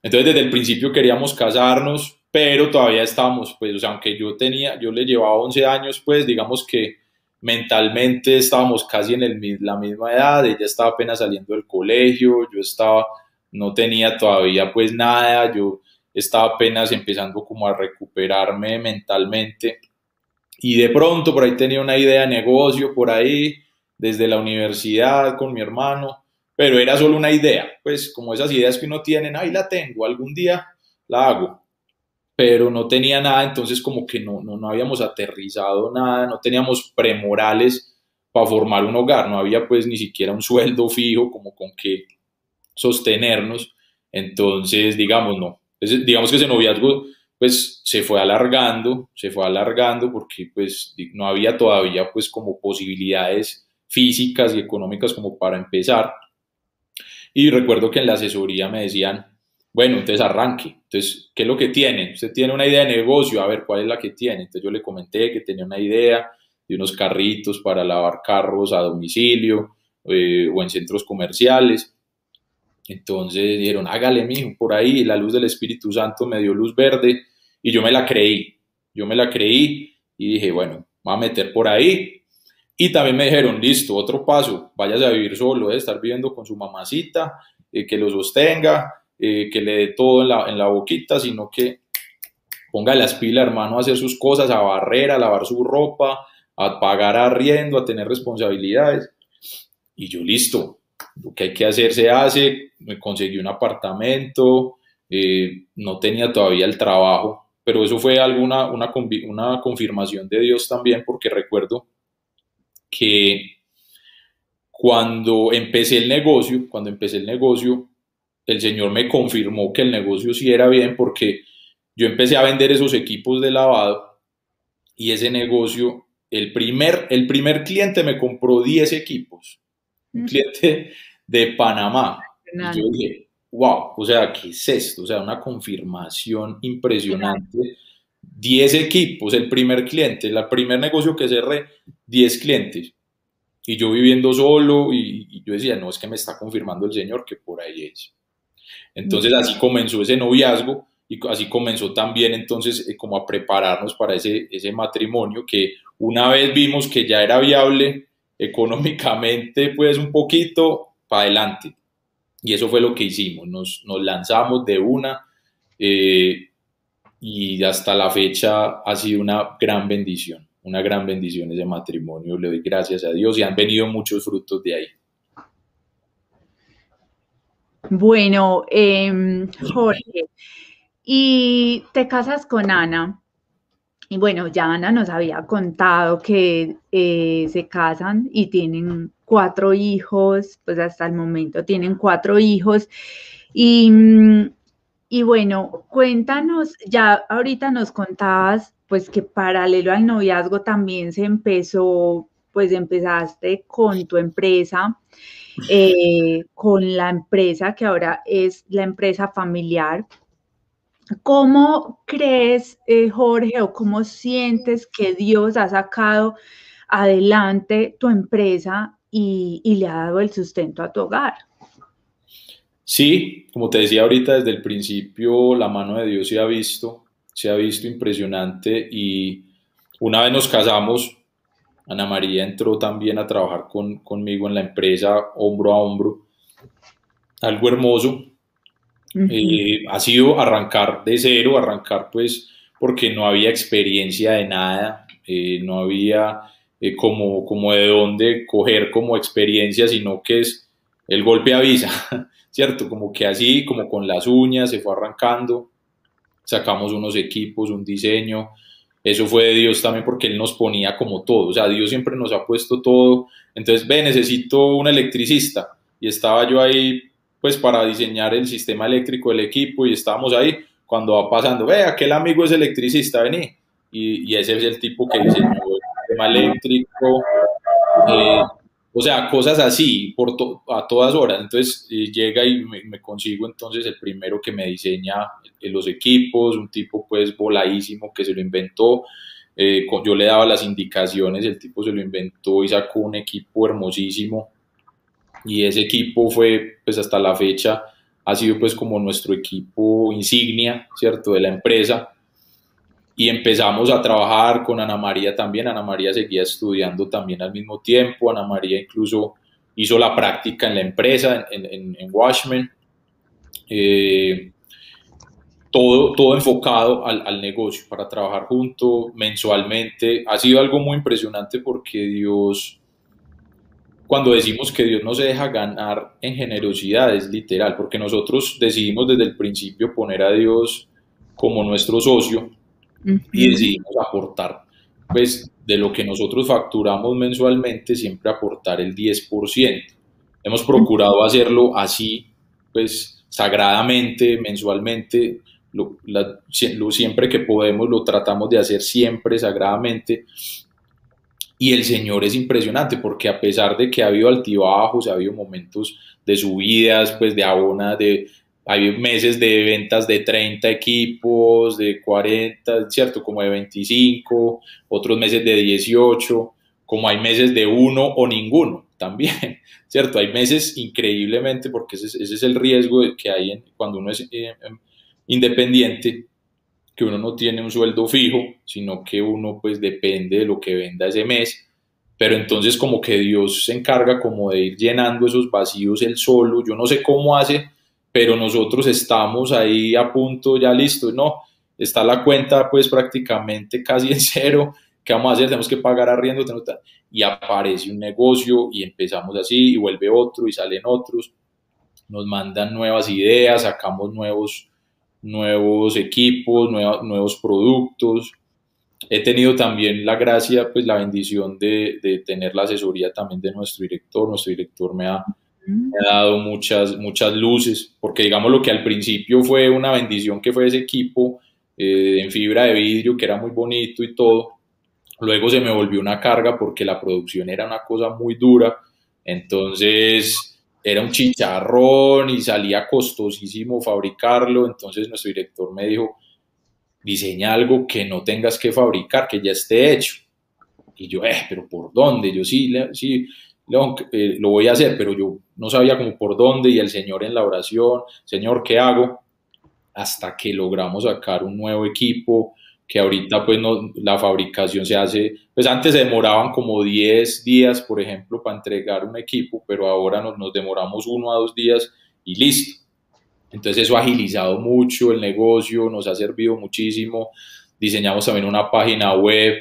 Entonces desde el principio queríamos casarnos, pero todavía estábamos, pues, o sea, aunque yo tenía, yo le llevaba 11 años, pues digamos que mentalmente estábamos casi en el, la misma edad, ella estaba apenas saliendo del colegio, yo estaba, no tenía todavía pues nada, yo estaba apenas empezando como a recuperarme mentalmente. Y de pronto por ahí tenía una idea de negocio por ahí desde la universidad con mi hermano, pero era solo una idea, pues como esas ideas que uno tiene, ahí la tengo, algún día la hago, pero no tenía nada, entonces como que no, no, no habíamos aterrizado nada, no teníamos premorales para formar un hogar, no había pues ni siquiera un sueldo fijo como con que sostenernos, entonces digamos no, digamos que ese noviazgo pues se fue alargando, se fue alargando porque pues no había todavía pues como posibilidades físicas y económicas como para empezar. Y recuerdo que en la asesoría me decían, bueno, entonces arranque. Entonces, ¿qué es lo que tiene? Usted tiene una idea de negocio, a ver cuál es la que tiene. Entonces yo le comenté que tenía una idea de unos carritos para lavar carros a domicilio eh, o en centros comerciales. Entonces dijeron, hágale, mijo, por ahí, la luz del Espíritu Santo me dio luz verde y yo me la creí, yo me la creí y dije, bueno, va a meter por ahí. Y también me dijeron, listo, otro paso, váyase a vivir solo, debe estar viviendo con su mamacita, eh, que lo sostenga, eh, que le dé todo en la, en la boquita, sino que ponga las pilas, hermano, a hacer sus cosas, a barrer, a lavar su ropa, a pagar arriendo, a tener responsabilidades. Y yo, listo, lo que hay que hacer se hace, me conseguí un apartamento, eh, no tenía todavía el trabajo, pero eso fue alguna, una, una confirmación de Dios también, porque recuerdo que cuando empecé el negocio, cuando empecé el negocio, el Señor me confirmó que el negocio sí era bien porque yo empecé a vender esos equipos de lavado y ese negocio, el primer, el primer cliente me compró 10 equipos un cliente de Panamá. Y yo dije, wow, o sea, ¿qué es esto? O sea, una confirmación impresionante. 10 equipos, el primer cliente, el primer negocio que cerré, 10 clientes. Y yo viviendo solo y, yo decía, no, es que me está confirmando el Señor que por ahí es. Entonces así comenzó ese noviazgo y así comenzó también entonces eh, como a prepararnos para ese, ese matrimonio que una vez vimos que ya era viable, económicamente pues un poquito para adelante. Y eso fue lo que hicimos, nos, nos lanzamos de una eh, y hasta la fecha ha sido una gran bendición, una gran bendición ese matrimonio, le doy gracias a Dios y han venido muchos frutos de ahí. Bueno, em, Jorge, y te casas con Ana. Y bueno, ya Ana nos había contado que eh, se casan y tienen cuatro hijos, pues hasta el momento tienen cuatro hijos. Y, mm, y bueno, cuéntanos, ya ahorita nos contabas pues que paralelo al noviazgo también se empezó, pues empezaste con tu empresa, eh, con la empresa que ahora es la empresa familiar ¿Cómo crees, eh, Jorge, o cómo sientes que Dios ha sacado adelante tu empresa y, le ha dado el sustento a tu hogar? Sí, como te decía ahorita, desde el principio la mano de Dios se ha visto, se ha visto impresionante y una vez nos casamos, Ana María entró también a trabajar conmigo en la empresa hombro a hombro. Algo hermoso, eh, ha sido arrancar de cero, arrancar pues porque no había experiencia de nada, eh, no había eh, como, como de dónde coger como experiencia, sino que es el golpe avisa, ¿cierto? Como que así, como con las uñas, se fue arrancando, sacamos unos equipos, un diseño, eso fue de Dios también porque Él nos ponía como todo, o sea, Dios siempre nos ha puesto todo, entonces, ve, necesito un electricista, y estaba yo ahí, pues, para diseñar el sistema eléctrico del equipo, y estábamos ahí, cuando va pasando, ve, aquel amigo es electricista, vení, y, y ese es el tipo que diseñó el sistema eléctrico, eh, o sea, cosas así por a todas horas. Entonces eh, llega y me, consigo entonces el primero que me diseña los equipos, un tipo pues voladísimo que se lo inventó. Eh, yo le daba las indicaciones, el tipo se lo inventó y sacó un equipo hermosísimo. Y ese equipo fue pues hasta la fecha ha sido pues como nuestro equipo insignia, ¿cierto? De la empresa y empezamos a trabajar con Ana María también. Ana María seguía estudiando también al mismo tiempo. Ana María incluso hizo la práctica en la empresa, en, en, en Washman. Eh, todo, todo enfocado al, al, negocio, para trabajar junto mensualmente. Ha sido algo muy impresionante porque Dios, cuando decimos que Dios no se deja ganar en generosidad, es literal, porque nosotros decidimos desde el principio poner a Dios como nuestro socio y decidimos aportar, pues de lo que nosotros facturamos mensualmente, siempre aportar el 10%. Hemos procurado hacerlo así, pues sagradamente, mensualmente, lo, siempre que podemos lo tratamos de hacer siempre sagradamente. Y el Señor es impresionante porque a pesar de que ha habido altibajos, ha habido momentos de subidas, pues de abona, de, hay meses de ventas de 30 equipos, de 40, ¿cierto? Como de 25, otros meses de 18, como hay meses de uno o ninguno también, ¿cierto? Hay meses increíblemente, porque ese, es el riesgo que hay cuando uno es eh, em, independiente, que uno no tiene un sueldo fijo, sino que uno pues depende de lo que venda ese mes, pero entonces como que Dios se encarga como de ir llenando esos vacíos él solo, yo no sé cómo hace, pero nosotros estamos ahí a punto, ya listo, no, está la cuenta pues prácticamente casi en cero, ¿qué vamos a hacer? Tenemos que pagar arriendo, y aparece un negocio y empezamos así, y vuelve otro y salen otros, nos mandan nuevas ideas, sacamos nuevos, nuevos equipos, nuevos productos. He tenido también la gracia, pues la bendición de, de tener la asesoría también de nuestro director. Nuestro director me ha, me ha dado muchas, muchas luces, porque digamos lo que al principio fue una bendición que fue ese equipo eh, en fibra de vidrio, que era muy bonito y todo, luego se me volvió una carga porque la producción era una cosa muy dura, entonces era un chicharrón y salía costosísimo fabricarlo, entonces nuestro director me dijo, diseña algo que no tengas que fabricar, que ya esté hecho. Y yo, eh, pero ¿por dónde? Yo sí, sí, eh, lo voy a hacer, pero yo no sabía como por dónde y el Señor en la oración, Señor, ¿qué hago? Hasta que logramos sacar un nuevo equipo, que ahorita pues no, la fabricación se hace, pues antes se demoraban como 10 días, por ejemplo, para entregar un equipo, pero ahora nos, nos demoramos uno a dos días y listo. Entonces eso ha agilizado mucho el negocio, nos ha servido muchísimo. Diseñamos también una página web,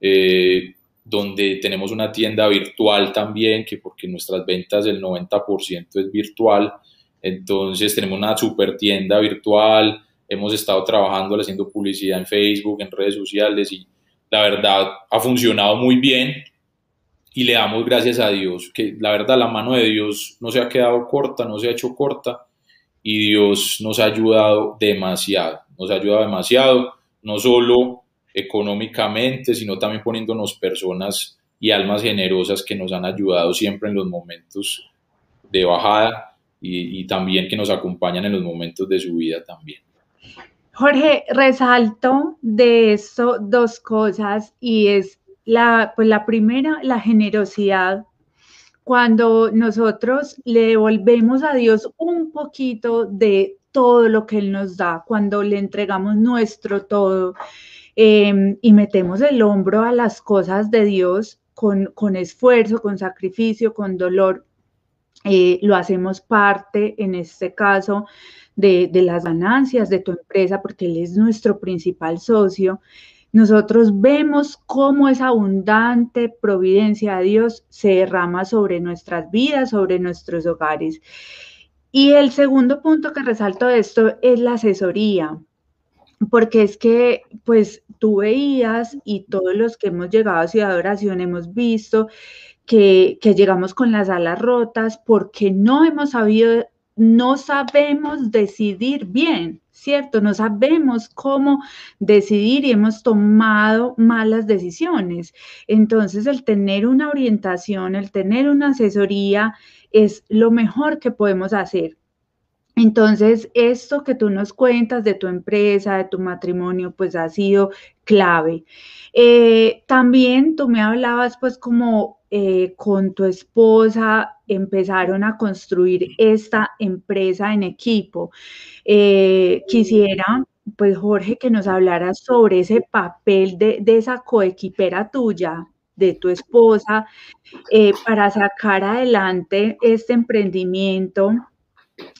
eh, donde tenemos una tienda virtual también, que porque nuestras ventas el 90% es virtual, entonces tenemos una super tienda virtual, hemos estado trabajando haciendo publicidad en Facebook, en redes sociales y la verdad ha funcionado muy bien y le damos gracias a Dios, que la verdad la mano de Dios no se ha quedado corta, no se ha hecho corta y Dios nos ha ayudado demasiado, nos ha ayudado demasiado, no solo económicamente, sino también poniéndonos personas y almas generosas que nos han ayudado siempre en los momentos de bajada y, también que nos acompañan en los momentos de subida también. Jorge, resalto de eso dos cosas y es la, pues la primera, la generosidad. Cuando nosotros le devolvemos a Dios un poquito de todo lo que Él nos da, cuando le entregamos nuestro todo, Em, y metemos el hombro a las cosas de Dios con, con esfuerzo, con sacrificio, con dolor. Eh, lo hacemos parte, en este caso, de, de las ganancias de tu empresa, porque Él es nuestro principal socio nosotros vemos cómo esa abundante providencia de Dios se derrama sobre nuestras vidas, sobre nuestros hogares. Y el segundo punto que resalto de esto es la asesoría. Porque es que, pues, tú veías y todos los que hemos llegado a Ciudad de Oración hemos visto que, que llegamos con las alas rotas porque no hemos sabido, no sabemos decidir bien, ¿cierto? No sabemos cómo decidir y hemos tomado malas decisiones. Entonces, el tener una orientación, el tener una asesoría es lo mejor que podemos hacer. Entonces, esto que tú nos cuentas de tu empresa, de tu matrimonio, pues ha sido clave. Eh, también tú me hablabas, pues, como eh, con tu esposa empezaron a construir esta empresa en equipo. Eh, quisiera, pues, Jorge, que nos hablaras sobre ese papel de, de esa coequipera tuya, de tu esposa, para sacar adelante este emprendimiento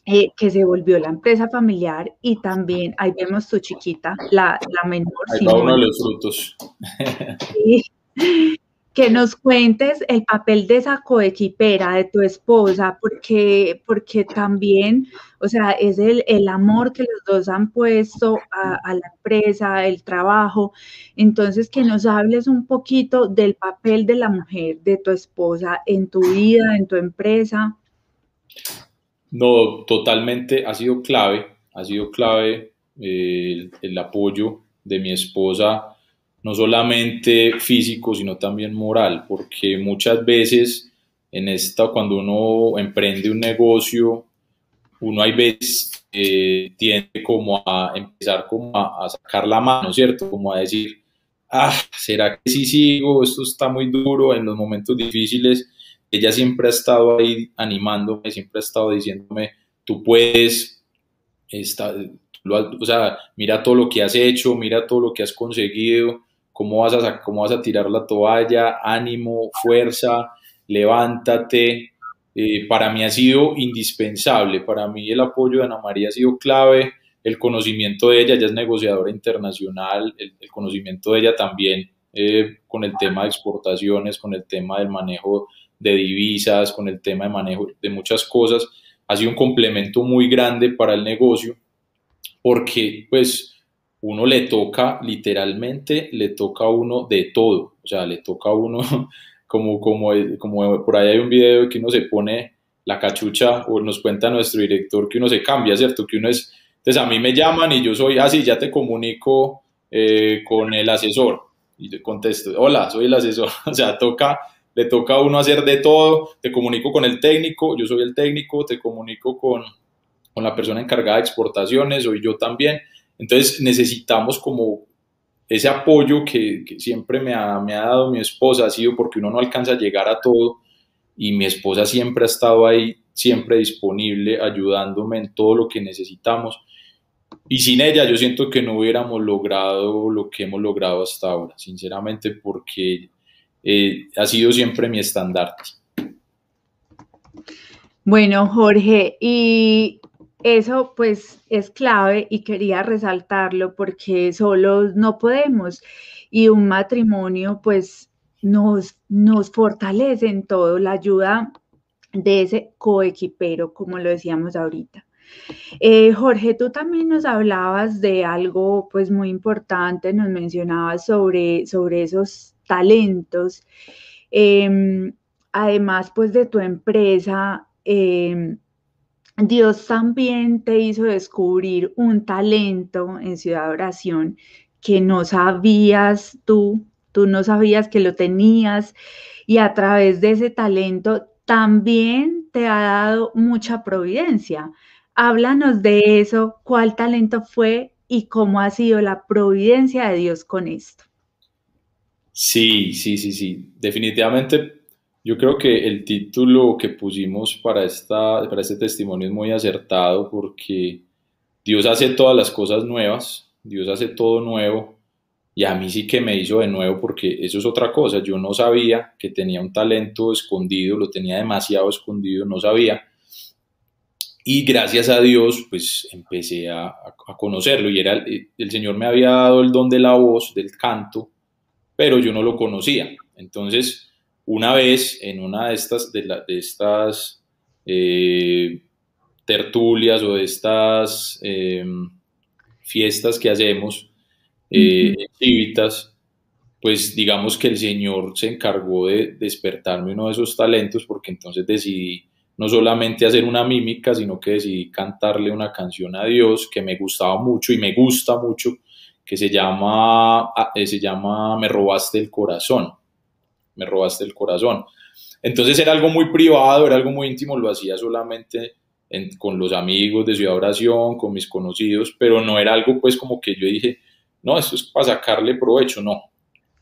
eh, que se volvió la empresa familiar y también ahí vemos tu chiquita, la, la menor. Ahí va uno de los frutos. que nos cuentes el papel de esa coequipera, de tu esposa, porque, porque también, o sea, es el, el amor que los dos han puesto a, a, la empresa, el trabajo. Entonces, que nos hables un poquito del papel de la mujer, de tu esposa en tu vida, en tu empresa. No, totalmente ha sido clave, ha sido clave eh, el, apoyo de mi esposa, no solamente físico, sino también moral, porque muchas veces en esta, cuando uno emprende un negocio, uno hay veces eh, tiende como a empezar como a, a, sacar la mano, ¿cierto? Como a decir, ah, ¿será que sí sigo? Esto está muy duro en los momentos difíciles ella siempre ha estado ahí animándome, siempre ha estado diciéndome, tú puedes, o sea, mira todo lo que has hecho, mira todo lo que has conseguido, cómo vas a, cómo vas a tirar la toalla, ánimo, fuerza, levántate. Eh, para mí ha sido indispensable, para mí el apoyo de Ana María ha sido clave, el conocimiento de ella, ella es negociadora internacional, el, conocimiento de ella también eh, con el tema de exportaciones, con el tema del manejo de divisas, con el tema de manejo de muchas cosas, ha sido un complemento muy grande para el negocio porque pues uno le toca literalmente, le toca a uno de todo, o sea, le toca a uno como, como, como por ahí hay un video que uno se pone la cachucha o nos cuenta nuestro director que uno se cambia, ¿cierto? Que uno es, entonces a mí me llaman y yo soy así, ah, ya te comunico eh, con el asesor y te contesto, hola, soy el asesor, o sea, toca le toca a uno hacer de todo, te comunico con el técnico, yo soy el técnico, te comunico con, con la persona encargada de exportaciones, soy yo también. Entonces necesitamos como ese apoyo que, que siempre me ha, me ha, dado mi esposa, ha sido porque uno no alcanza a llegar a todo y mi esposa siempre ha estado ahí, siempre disponible, ayudándome en todo lo que necesitamos. Y sin ella yo siento que no hubiéramos logrado lo que hemos logrado hasta ahora, sinceramente, porque eh, ha sido siempre mi estandarte. Bueno, Jorge, y eso pues es clave y quería resaltarlo porque solo no podemos y un matrimonio pues nos, nos fortalece en todo, la ayuda de ese coequipero, como lo decíamos ahorita. Eh, Jorge, tú también nos hablabas de algo pues muy importante, nos mencionabas sobre, sobre esos talentos. Em, además, pues de tu empresa, em, Dios también te hizo descubrir un talento en Ciudad de Oración que no sabías tú, tú no sabías que lo tenías y a través de ese talento también te ha dado mucha providencia. Háblanos de eso, cuál talento fue y cómo ha sido la providencia de Dios con esto. Sí, sí, sí, sí. Definitivamente yo creo que el título que pusimos para, esta, para este testimonio es muy acertado porque Dios hace todas las cosas nuevas, Dios hace todo nuevo y a mí sí que me hizo de nuevo porque eso es otra cosa. Yo no sabía que tenía un talento escondido, lo tenía demasiado escondido, no sabía. Y gracias a Dios, pues empecé a, conocerlo y era el Señor me había dado el don de la voz, del canto pero yo no lo conocía. Entonces, una vez en una de estas, de, de estas eh, tertulias o de estas em, fiestas que hacemos, eh, pues digamos que el Señor se encargó de despertarme uno de esos talentos porque entonces decidí no solamente hacer una mímica, sino que decidí cantarle una canción a Dios que me gustaba mucho y me gusta mucho, que se llama, ah, eh, se llama Me robaste el corazón, me robaste el corazón. Entonces era algo muy privado, era algo muy íntimo, lo hacía solamente con los amigos de Ciudad Oración, con mis conocidos, pero no era algo pues como que yo dije, no, esto es para sacarle provecho, no.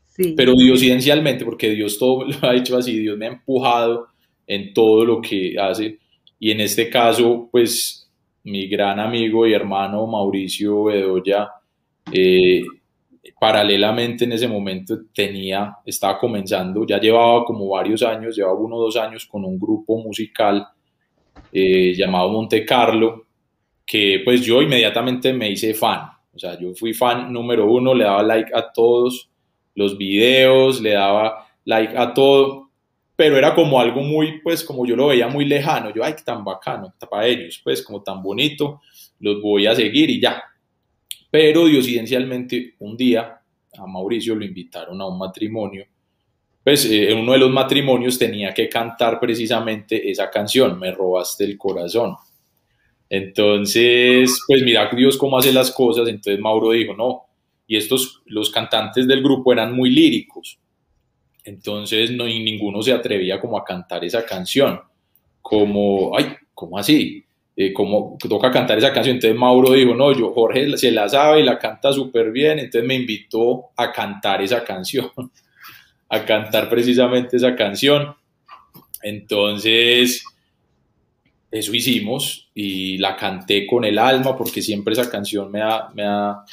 Sí. Pero diosidencialmente, porque Dios todo lo ha hecho así, Dios me ha empujado en todo lo que hace. Y en este caso, pues mi gran amigo y hermano Mauricio Bedoya, eh, paralelamente en ese momento tenía, estaba comenzando, ya llevaba como varios años, llevaba uno o dos años con un grupo musical eh, llamado Monte Carlo, que pues yo inmediatamente me hice fan, o sea, yo fui fan número uno, le daba like a todos los videos, le daba like a todo, pero era como algo muy, pues como yo lo veía muy lejano, yo, ay, tan bacano, para ellos, pues como tan bonito, los voy a seguir y ya, pero diosidencialmente un día a Mauricio lo invitaron a un matrimonio. Pues eh, en uno de los matrimonios tenía que cantar precisamente esa canción, Me robaste el corazón. Entonces, pues mira Dios cómo hace las cosas. Entonces Mauro dijo, no, y estos, los cantantes del grupo eran muy líricos. Entonces no, ninguno se atrevía como a cantar esa canción. Como, ay, ¿cómo así? Eh, como toca cantar esa canción. Entonces Mauro dijo, no, yo Jorge se la sabe y la canta súper bien, entonces me invitó a cantar esa canción, a cantar precisamente esa canción. Entonces, eso hicimos y la canté con el alma porque siempre esa canción me ha, me ha,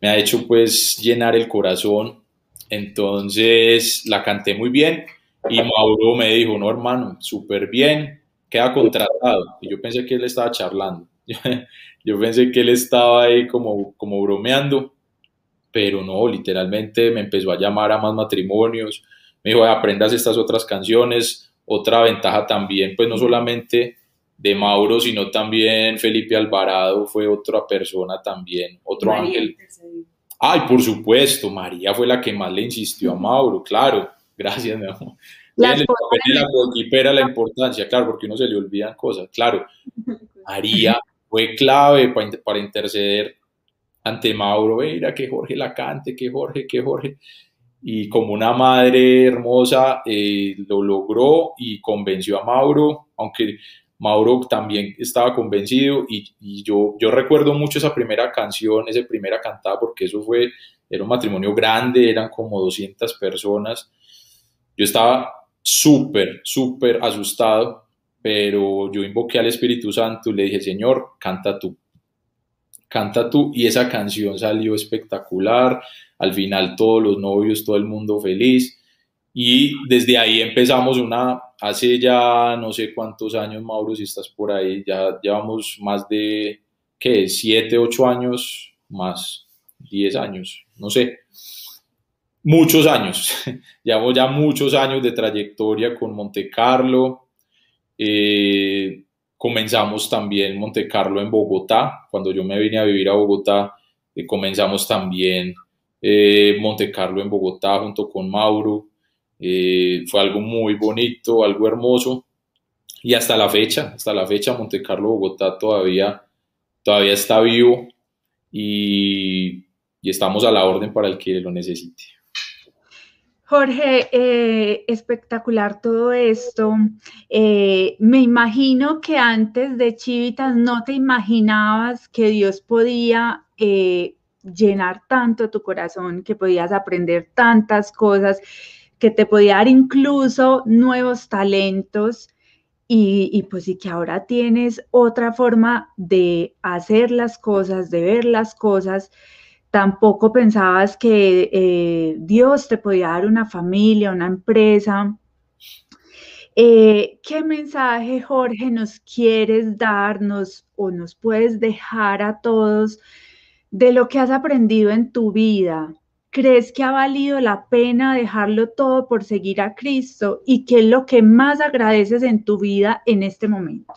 me ha hecho pues llenar el corazón. Entonces la canté muy bien y Mauro me dijo, no hermano, súper bien, queda contratado. Y yo pensé que él estaba charlando. Yo pensé que él estaba ahí como, como bromeando, pero no, literalmente me empezó a llamar a más matrimonios. Me dijo, aprendas estas otras canciones. Otra ventaja también, pues no solamente de Mauro, sino también Felipe Alvarado fue otra persona también, otro ángel. Ay, por supuesto, María fue la que más le insistió a Mauro, claro, gracias, mi amor. Las la la importancia, claro, porque uno se le olvidan cosas. Claro, María fue clave para, para interceder ante Mauro, mira que Jorge la cante, que Jorge, que Jorge. Y como una madre hermosa eh, lo logró y convenció a Mauro, aunque Mauro también estaba convencido y, y, yo, yo recuerdo mucho esa primera canción, esa primera cantada, porque eso fue, era un matrimonio grande, eran como 200 personas. Yo estaba súper, súper asustado, pero yo invoqué al Espíritu Santo y le dije, Señor, canta tú, canta tú. Y esa canción salió espectacular. Al final todos los novios, todo el mundo feliz. Y desde ahí empezamos una, hace ya no sé cuántos años, Mauro, si estás por ahí, ya llevamos más de, ¿qué? Siete, ocho años, más, diez años, no sé muchos años. Llevo ya muchos años de trayectoria con Monte Carlo. Eh, comenzamos también Monte Carlo en Bogotá. Cuando yo me vine a vivir a Bogotá, eh, comenzamos también eh, Monte Carlo en Bogotá junto con Mauro. fue algo muy bonito, algo hermoso. Y hasta la fecha, hasta la fecha, Monte Carlo Bogotá todavía, todavía está vivo y, y estamos a la orden para el que lo necesite. Jorge, eh, espectacular todo esto. Eh, me imagino que antes de Chivitas no te imaginabas que Dios podía eh, llenar tanto tu corazón, que podías aprender tantas cosas, que te podía dar incluso nuevos talentos y, y pues y que ahora tienes otra forma de hacer las cosas, de ver las cosas tampoco pensabas que eh, Dios te podía dar una familia, una empresa. Eh, ¿Qué mensaje, Jorge, nos quieres darnos o nos puedes dejar a todos de lo que has aprendido en tu vida? ¿Crees que ha valido la pena dejarlo todo por seguir a Cristo? ¿Y qué es lo que más agradeces en tu vida en este momento?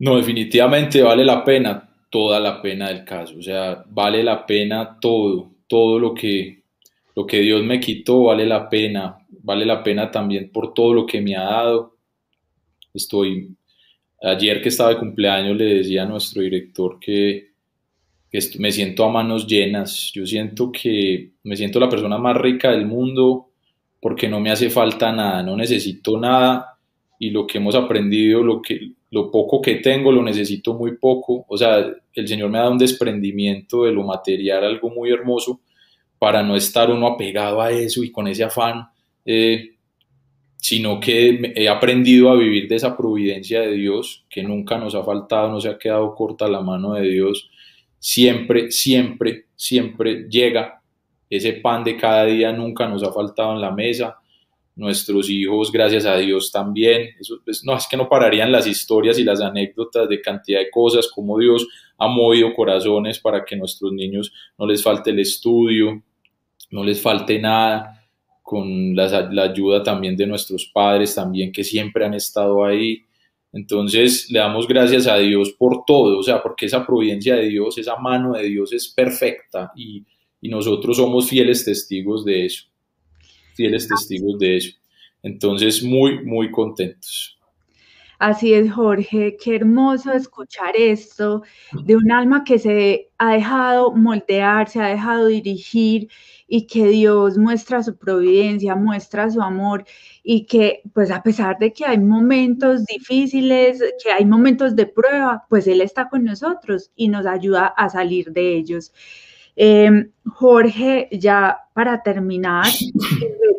No, definitivamente vale la pena toda la pena del caso. O sea, vale la pena todo, todo lo que, lo que Dios me quitó, vale la pena. Vale la pena también por todo lo que me ha dado. Estoy, ayer que estaba de cumpleaños le decía a nuestro director que, que me siento a manos llenas. Yo siento que me siento la persona más rica del mundo porque no me hace falta nada, no necesito nada y lo que hemos aprendido, lo, que, lo poco que tengo, lo necesito muy poco. O sea, el Señor me dado un desprendimiento de lo material, algo muy hermoso, para no estar uno apegado a eso y con ese afán, eh, sino que he aprendido a vivir de esa providencia de Dios, que nunca nos ha faltado, no se ha quedado corta la mano de Dios. Siempre, siempre, siempre llega ese pan de cada día, nunca nos ha faltado en la mesa nuestros hijos, gracias a Dios también. Eso, pues, no, es que no pararían las historias y las anécdotas de cantidad de cosas, como Dios ha movido corazones para que nuestros niños no les falte el estudio, no les falte nada, con la, la ayuda también de nuestros padres también que siempre han estado ahí. Entonces le damos gracias a Dios por todo, o sea, porque esa providencia de Dios, esa mano de Dios es perfecta y, y nosotros somos fieles testigos de eso fieles testigos de eso. Entonces, muy, muy contentos. Así es, Jorge, qué hermoso escuchar esto de un alma que se ha dejado moldear, se ha dejado dirigir y que Dios muestra su providencia, muestra su amor y que pues a pesar de que hay momentos difíciles, que hay momentos de prueba, pues Él está con nosotros y nos ayuda a salir de ellos. Em, Jorge, ya para terminar,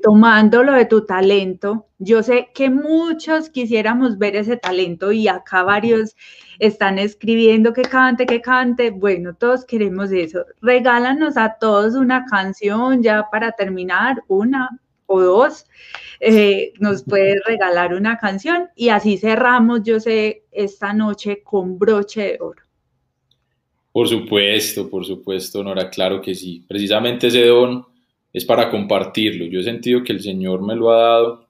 tomando lo de tu talento, yo sé que muchos quisiéramos ver ese talento y acá varios están escribiendo que cante, que cante. Bueno, todos queremos eso. Regálanos a todos una canción ya para terminar, una o dos. Eh, nos puedes regalar una canción y así cerramos, yo sé, esta noche con broche de oro. Por supuesto, por supuesto, Nora, claro que sí. Precisamente ese don es para compartirlo. Yo he sentido que el Señor me lo ha dado,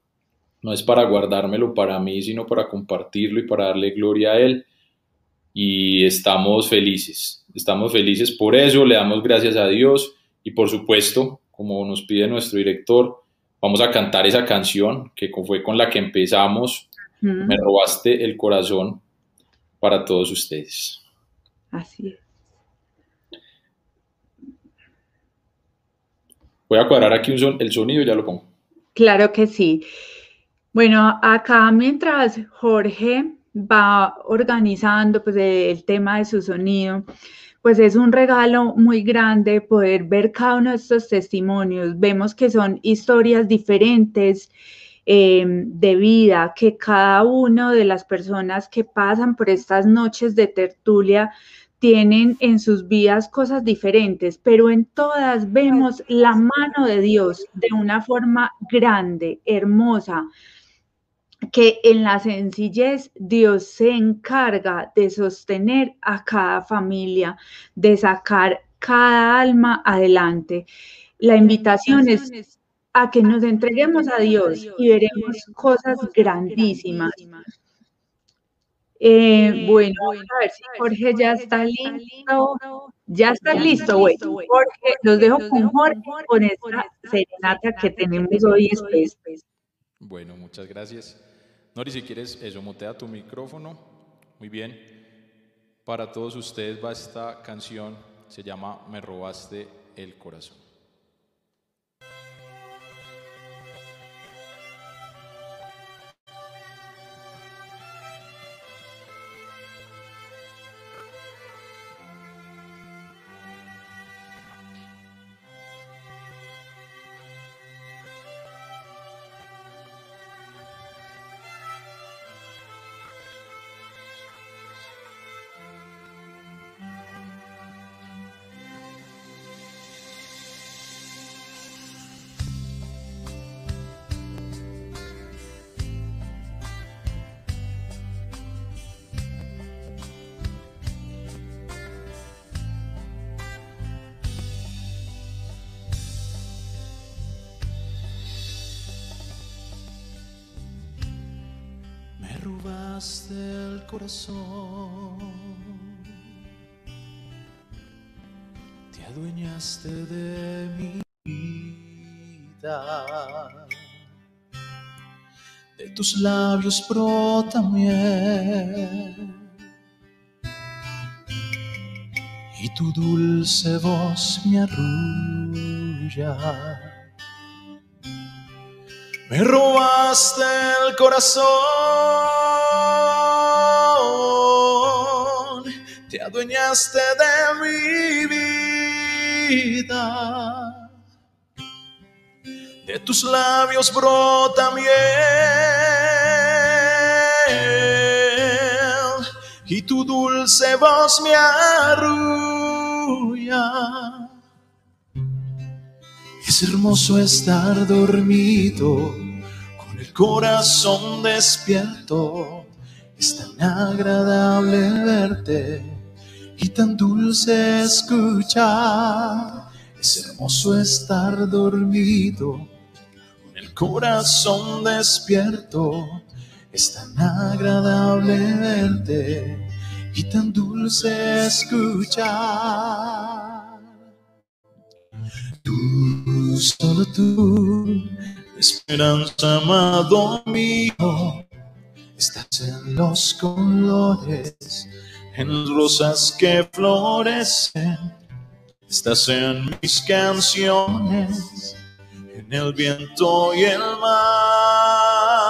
no es para guardármelo para mí, sino para compartirlo y para darle gloria a Él. Y estamos felices, estamos felices por eso, le damos gracias a Dios y por supuesto, como nos pide nuestro director, vamos a cantar esa canción que fue con la que empezamos, Me robaste el corazón para todos ustedes. Así es. Voy a cuadrar aquí el sonido y ya lo pongo. Claro que sí. Bueno, acá mientras Jorge va organizando pues, el tema de su sonido, pues es un regalo muy grande poder ver cada uno de estos testimonios. Vemos que son historias diferentes em, de vida, que cada una de las personas que pasan por estas noches de tertulia tienen en sus vidas cosas diferentes, pero en todas vemos la mano de Dios de una forma grande, hermosa, que en la sencillez Dios se encarga de sostener a cada familia, de sacar cada alma adelante. La invitación es a que nos entreguemos a Dios y veremos cosas grandísimas. Eh, eh, bueno, a ver si Jorge ya está listo. Ya está listo, güey. Jorge, los dejo con Jorge con esta serenata que tenemos hoy después. Bueno, muchas gracias. Nori, si quieres, eso, motea tu micrófono. Muy bien. Para todos ustedes va esta canción, se llama Me robaste el corazón. Robaste el corazón adueñaste de mi vida. De tus labios brota miel. Y tu dulce voz me arrulla. Me robaste el corazón, te adueñaste de mi vida. De tus labios brota miel y tu dulce voz me arrulla. Es hermoso estar dormido con el corazón despierto. Es tan agradable verte y tan dulce escuchar. Es hermoso estar dormido con el corazón despierto. Es tan agradable verte y tan dulce escuchar. Tú, solo tú, esperanza, amado mío, estás en los colores, en rosas que florecen, estás en mis canciones, en el viento y el mar.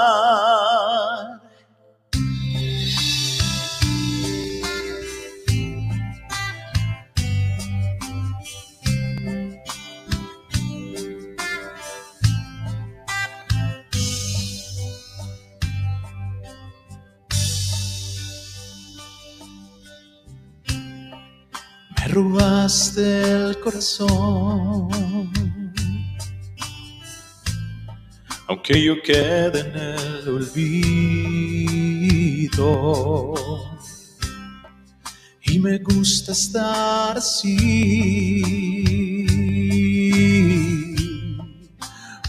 Robaste el corazón. Aunque yo quede en el olvido. Y me gusta estar así.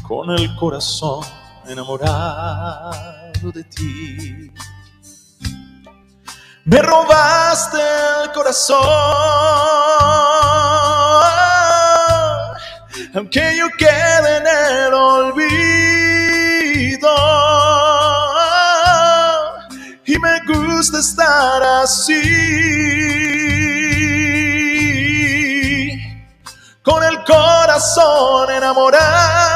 Con el corazón enamorado de ti. Me robaste el corazón, aunque yo quede en el olvido. Y me gusta estar así, con el corazón enamorado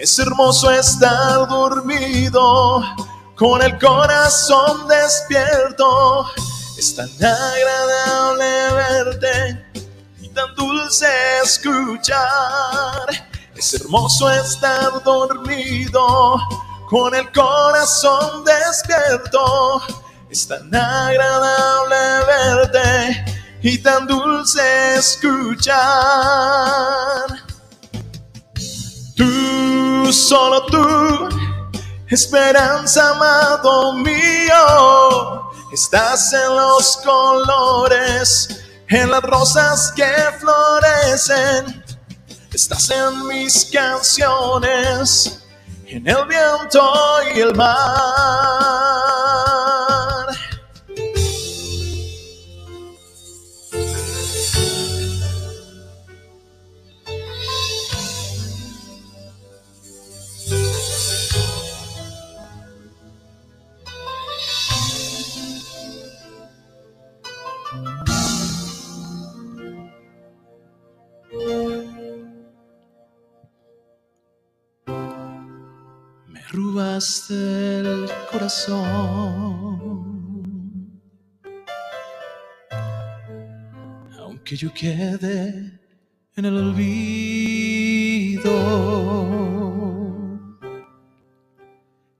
Es hermoso estar dormido con el corazón despierto. Es tan agradable verte y tan dulce escuchar. Es hermoso estar dormido con el corazón despierto. Es tan agradable verte y tan dulce escuchar. Tú, solo tú, esperanza, amado mío, estás en los colores, en las rosas que florecen, estás en mis canciones, en el viento y el mar. Corazón. Aunque yo quede en el olvido.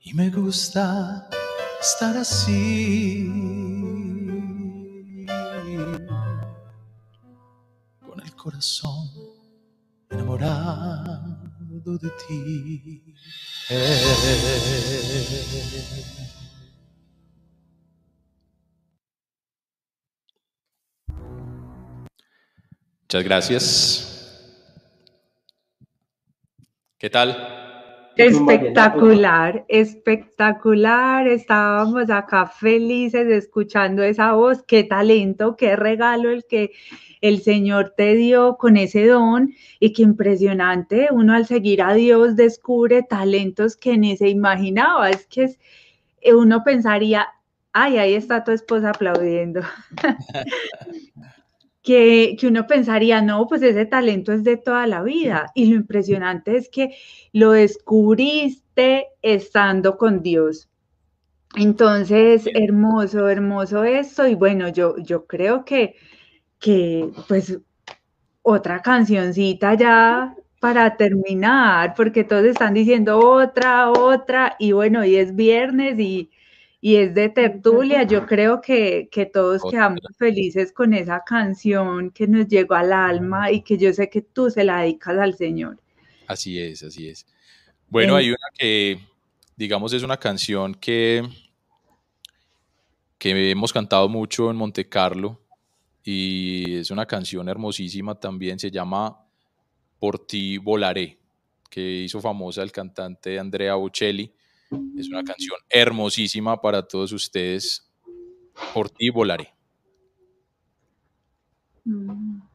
Y me gusta estar así. Con el corazón enamorado de ti. Muchas gracias. ¿Qué tal? Espectacular, espectacular. Estábamos acá felices escuchando esa voz. Qué talento, qué regalo el que el Señor te dio con ese don y qué impresionante. Uno al seguir a Dios descubre talentos que ni se imaginaba. Es que uno pensaría, ay, ahí está tu esposa aplaudiendo. que, uno pensaría, no, pues ese talento es de toda la vida. Y lo impresionante es que lo descubriste estando con Dios. Entonces, hermoso, hermoso esto. Y bueno, yo, yo creo que, que pues otra cancioncita ya para terminar, porque todos están diciendo otra, otra, y bueno, hoy es viernes y, y es de tertulia. Yo creo que, todos quedamos felices con esa canción que nos llegó al alma y que yo sé que tú se la dedicas al Señor. Así es, así es. Bueno, hay una que, digamos, es una canción que, que hemos cantado mucho en Monte Carlo y es una canción hermosísima también, se llama Por ti volaré, que hizo famosa el cantante Andrea Bocelli es una canción hermosísima para todos ustedes. Por ti volaré. Mm.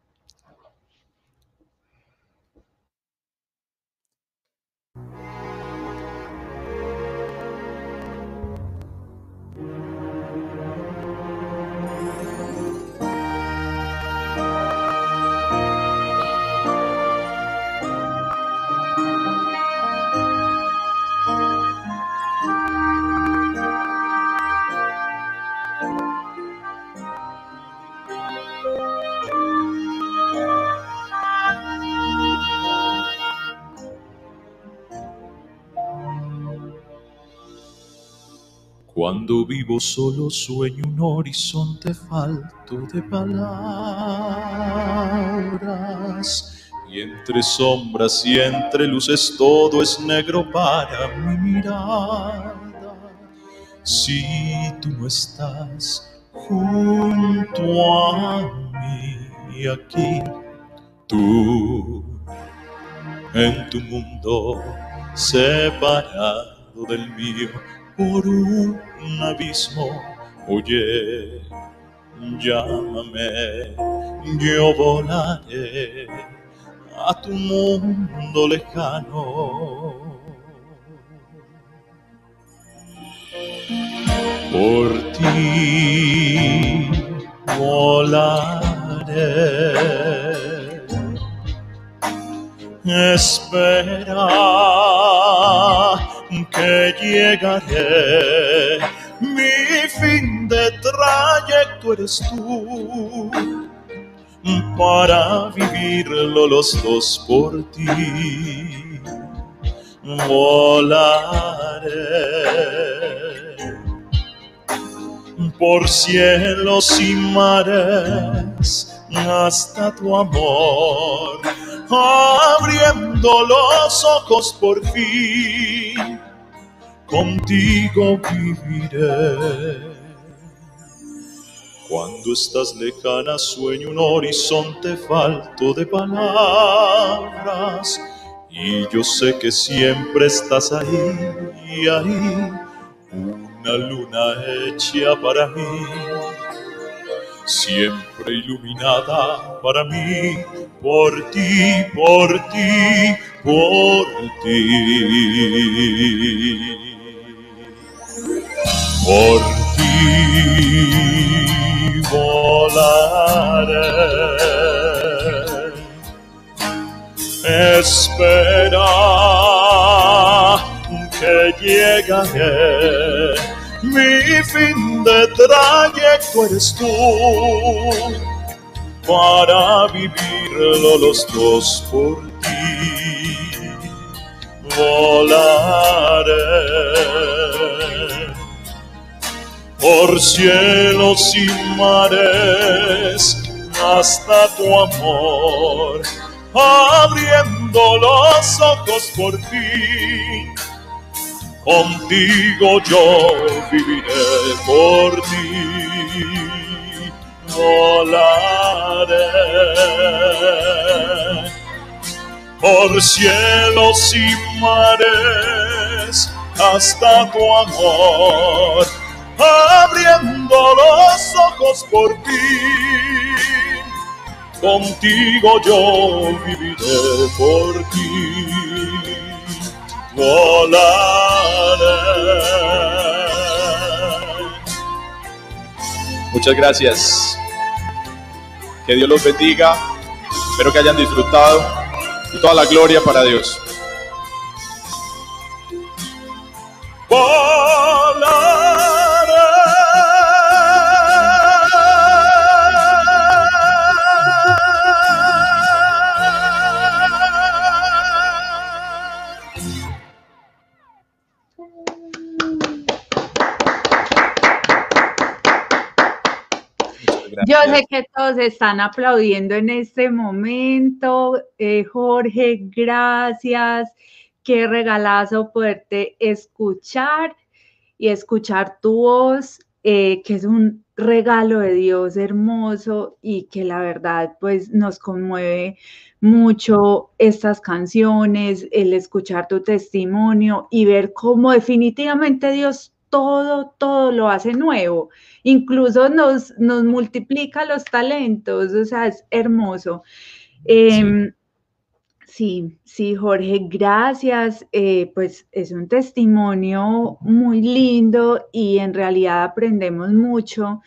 Cuando vivo solo sueño un horizonte falto de palabras. Y entre sombras y entre luces todo es negro para mi mirada. Si tú no estás junto a mí aquí, tú en tu mundo separado del mío por un abismo, oye, llámame, yo volaré a tu mundo lejano. Por ti volaré. Que llegaré. Mi fin de trayecto eres tú para vivirlo los dos por ti. Volaré por cielos y mares hasta tu amor, abriendo los ojos por fin contigo viviré. Cuando estás lejana sueño un horizonte falto de palabras y yo sé que siempre estás ahí ahí, una luna hecha para mí, siempre iluminada para mí, por ti, por ti, por ti por ti volaré. Espera que llegaré, mi fin de trayecto eres tú, para vivirlo los dos por ti. Volaré por cielos y mares hasta tu amor, abriendo los ojos por ti. Contigo yo viviré por ti, volaré por cielos y mares hasta tu amor, abriendo los ojos por ti. Contigo yo viviré por ti, volaré. Muchas gracias. Que Dios los bendiga. Espero que hayan disfrutado y toda la gloria para Dios. Están aplaudiendo en este momento. Eh, Jorge, gracias. Qué regalazo poderte escuchar y escuchar tu voz, eh, que es un regalo de Dios hermoso y que la verdad pues nos conmueve mucho estas canciones, el escuchar tu testimonio y ver cómo definitivamente Dios todo, todo lo hace nuevo. Incluso nos, nos multiplica los talentos, o sea, es hermoso. Em, sí. sí, Jorge, gracias. Eh, pues es un testimonio muy lindo y en realidad aprendemos mucho.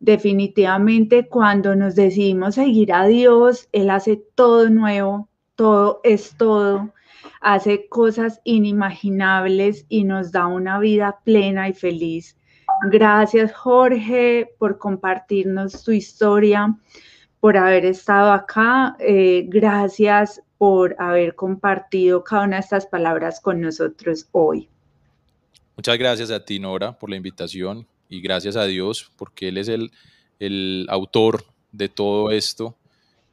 Definitivamente cuando nos decidimos seguir a Dios, Él hace todo nuevo, todo es todo hace cosas inimaginables y nos da una vida plena y feliz. Gracias Jorge por compartirnos tu historia, por haber estado acá. Eh, gracias por haber compartido cada una de estas palabras con nosotros hoy. Muchas gracias a ti, Nora, por la invitación y gracias a Dios porque Él es el, autor de todo esto.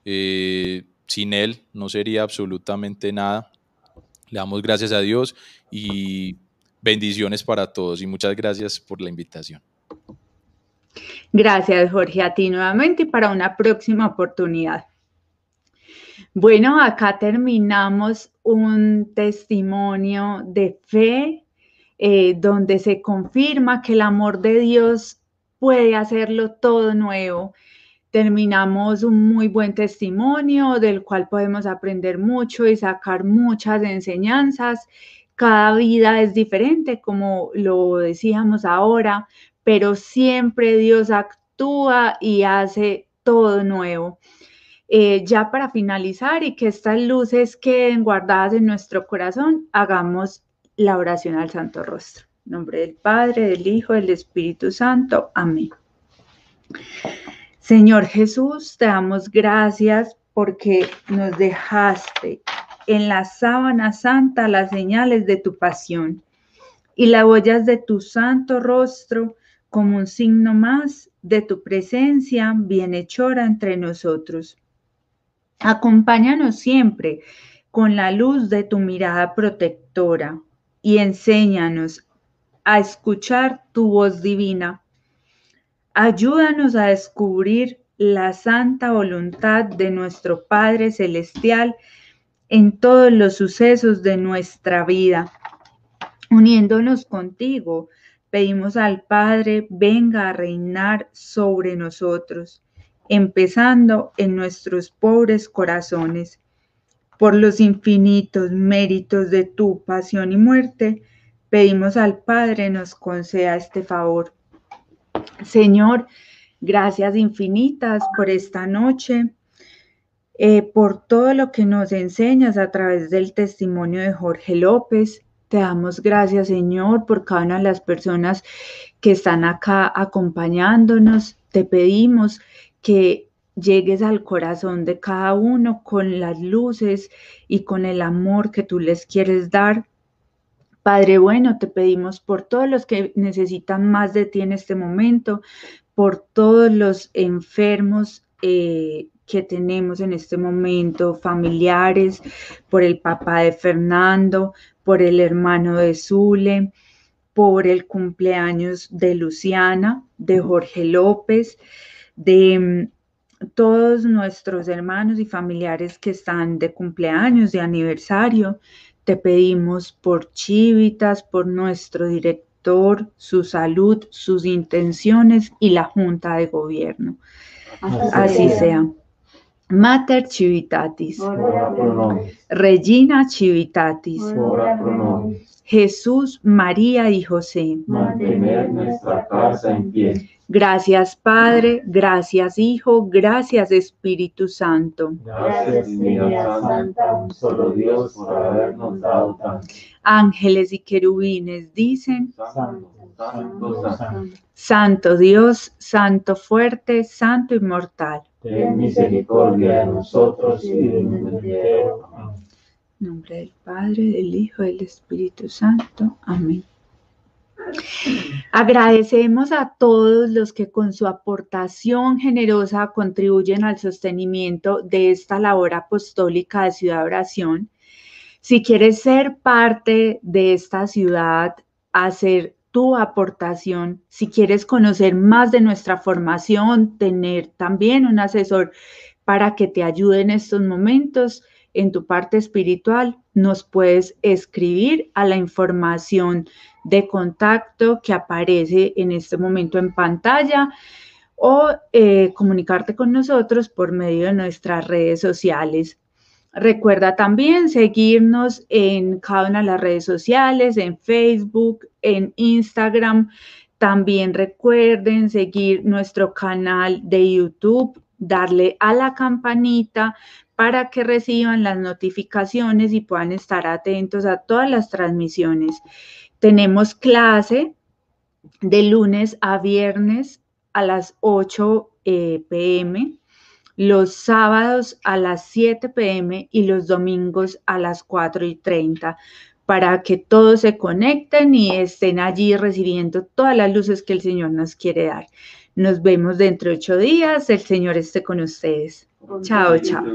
Eh, sin Él no sería absolutamente nada. Le damos gracias a Dios y bendiciones para todos y muchas gracias por la invitación. Gracias, Jorge, a ti nuevamente y para una próxima oportunidad. Bueno, acá terminamos un testimonio de fe eh, donde se confirma que el amor de Dios puede hacerlo todo nuevo terminamos un muy buen testimonio del cual podemos aprender mucho y sacar muchas enseñanzas. Cada vida es diferente, como lo decíamos ahora, pero siempre Dios actúa y hace todo nuevo. Eh, ya para finalizar y que estas luces queden guardadas en nuestro corazón, hagamos la oración al Santo Rostro. En nombre del Padre, del Hijo, del Espíritu Santo. Amén. Señor Jesús, te damos gracias porque nos dejaste en la sábana santa las señales de tu pasión y las huellas de tu santo rostro como un signo más de tu presencia bienhechora entre nosotros. Acompáñanos siempre con la luz de tu mirada protectora y enséñanos a escuchar tu voz divina Ayúdanos a descubrir la santa voluntad de nuestro Padre Celestial en todos los sucesos de nuestra vida. Uniéndonos contigo, pedimos al Padre venga a reinar sobre nosotros, empezando en nuestros pobres corazones. Por los infinitos méritos de tu pasión y muerte, pedimos al Padre nos conceda este favor Señor, gracias infinitas por esta noche, eh, por todo lo que nos enseñas a través del testimonio de Jorge López. Te damos gracias, Señor, por cada una de las personas que están acá acompañándonos. Te pedimos que llegues al corazón de cada uno con las luces y con el amor que tú les quieres dar Padre bueno, te pedimos por todos los que necesitan más de ti en este momento, por todos los enfermos eh, que tenemos en este momento, familiares, por el papá de Fernando, por el hermano de Zule, por el cumpleaños de Luciana, de Jorge López, de mm, todos nuestros hermanos y familiares que están de cumpleaños, de aniversario. Te pedimos por Chivitas, por nuestro director, su salud, sus intenciones y la Junta de Gobierno. Así, sea. Mater Civitatis. Regina Civitatis. Jesús, María y José. Mantener nuestra casa en pie. Gracias Padre, gracias Hijo, gracias Espíritu Santo. Gracias Trinidad Santa, un solo Dios por habernos dado tanto. Ángeles y querubines dicen, Santo, santo, santo. Santo Dios, Santo fuerte, Santo inmortal. Ten misericordia de nosotros y del mundo entero. Amén. En nombre del Padre, del Hijo y del Espíritu Santo. Amén. Agradecemos a todos los que con su aportación generosa contribuyen al sostenimiento de esta labor apostólica de Ciudad Oración. Si quieres ser parte de esta ciudad, hacer tu aportación, si quieres conocer más de nuestra formación, tener también un asesor para que te ayude en estos momentos, en tu parte espiritual, nos puedes escribir a la información de contacto que aparece en este momento en pantalla o eh, comunicarte con nosotros por medio de nuestras redes sociales. Recuerda también seguirnos en cada una de las redes sociales, en Facebook, en Instagram. También recuerden seguir nuestro canal de YouTube, darle a la campanita para que reciban las notificaciones y puedan estar atentos a todas las transmisiones. Tenemos clase de lunes a viernes a las 8 eh, pm, los sábados a las 7 pm y los domingos a las 4 y 30 para que todos se conecten y estén allí recibiendo todas las luces que el Señor nos quiere dar. Nos vemos dentro de ocho días. El Señor esté con ustedes. Chao, chao.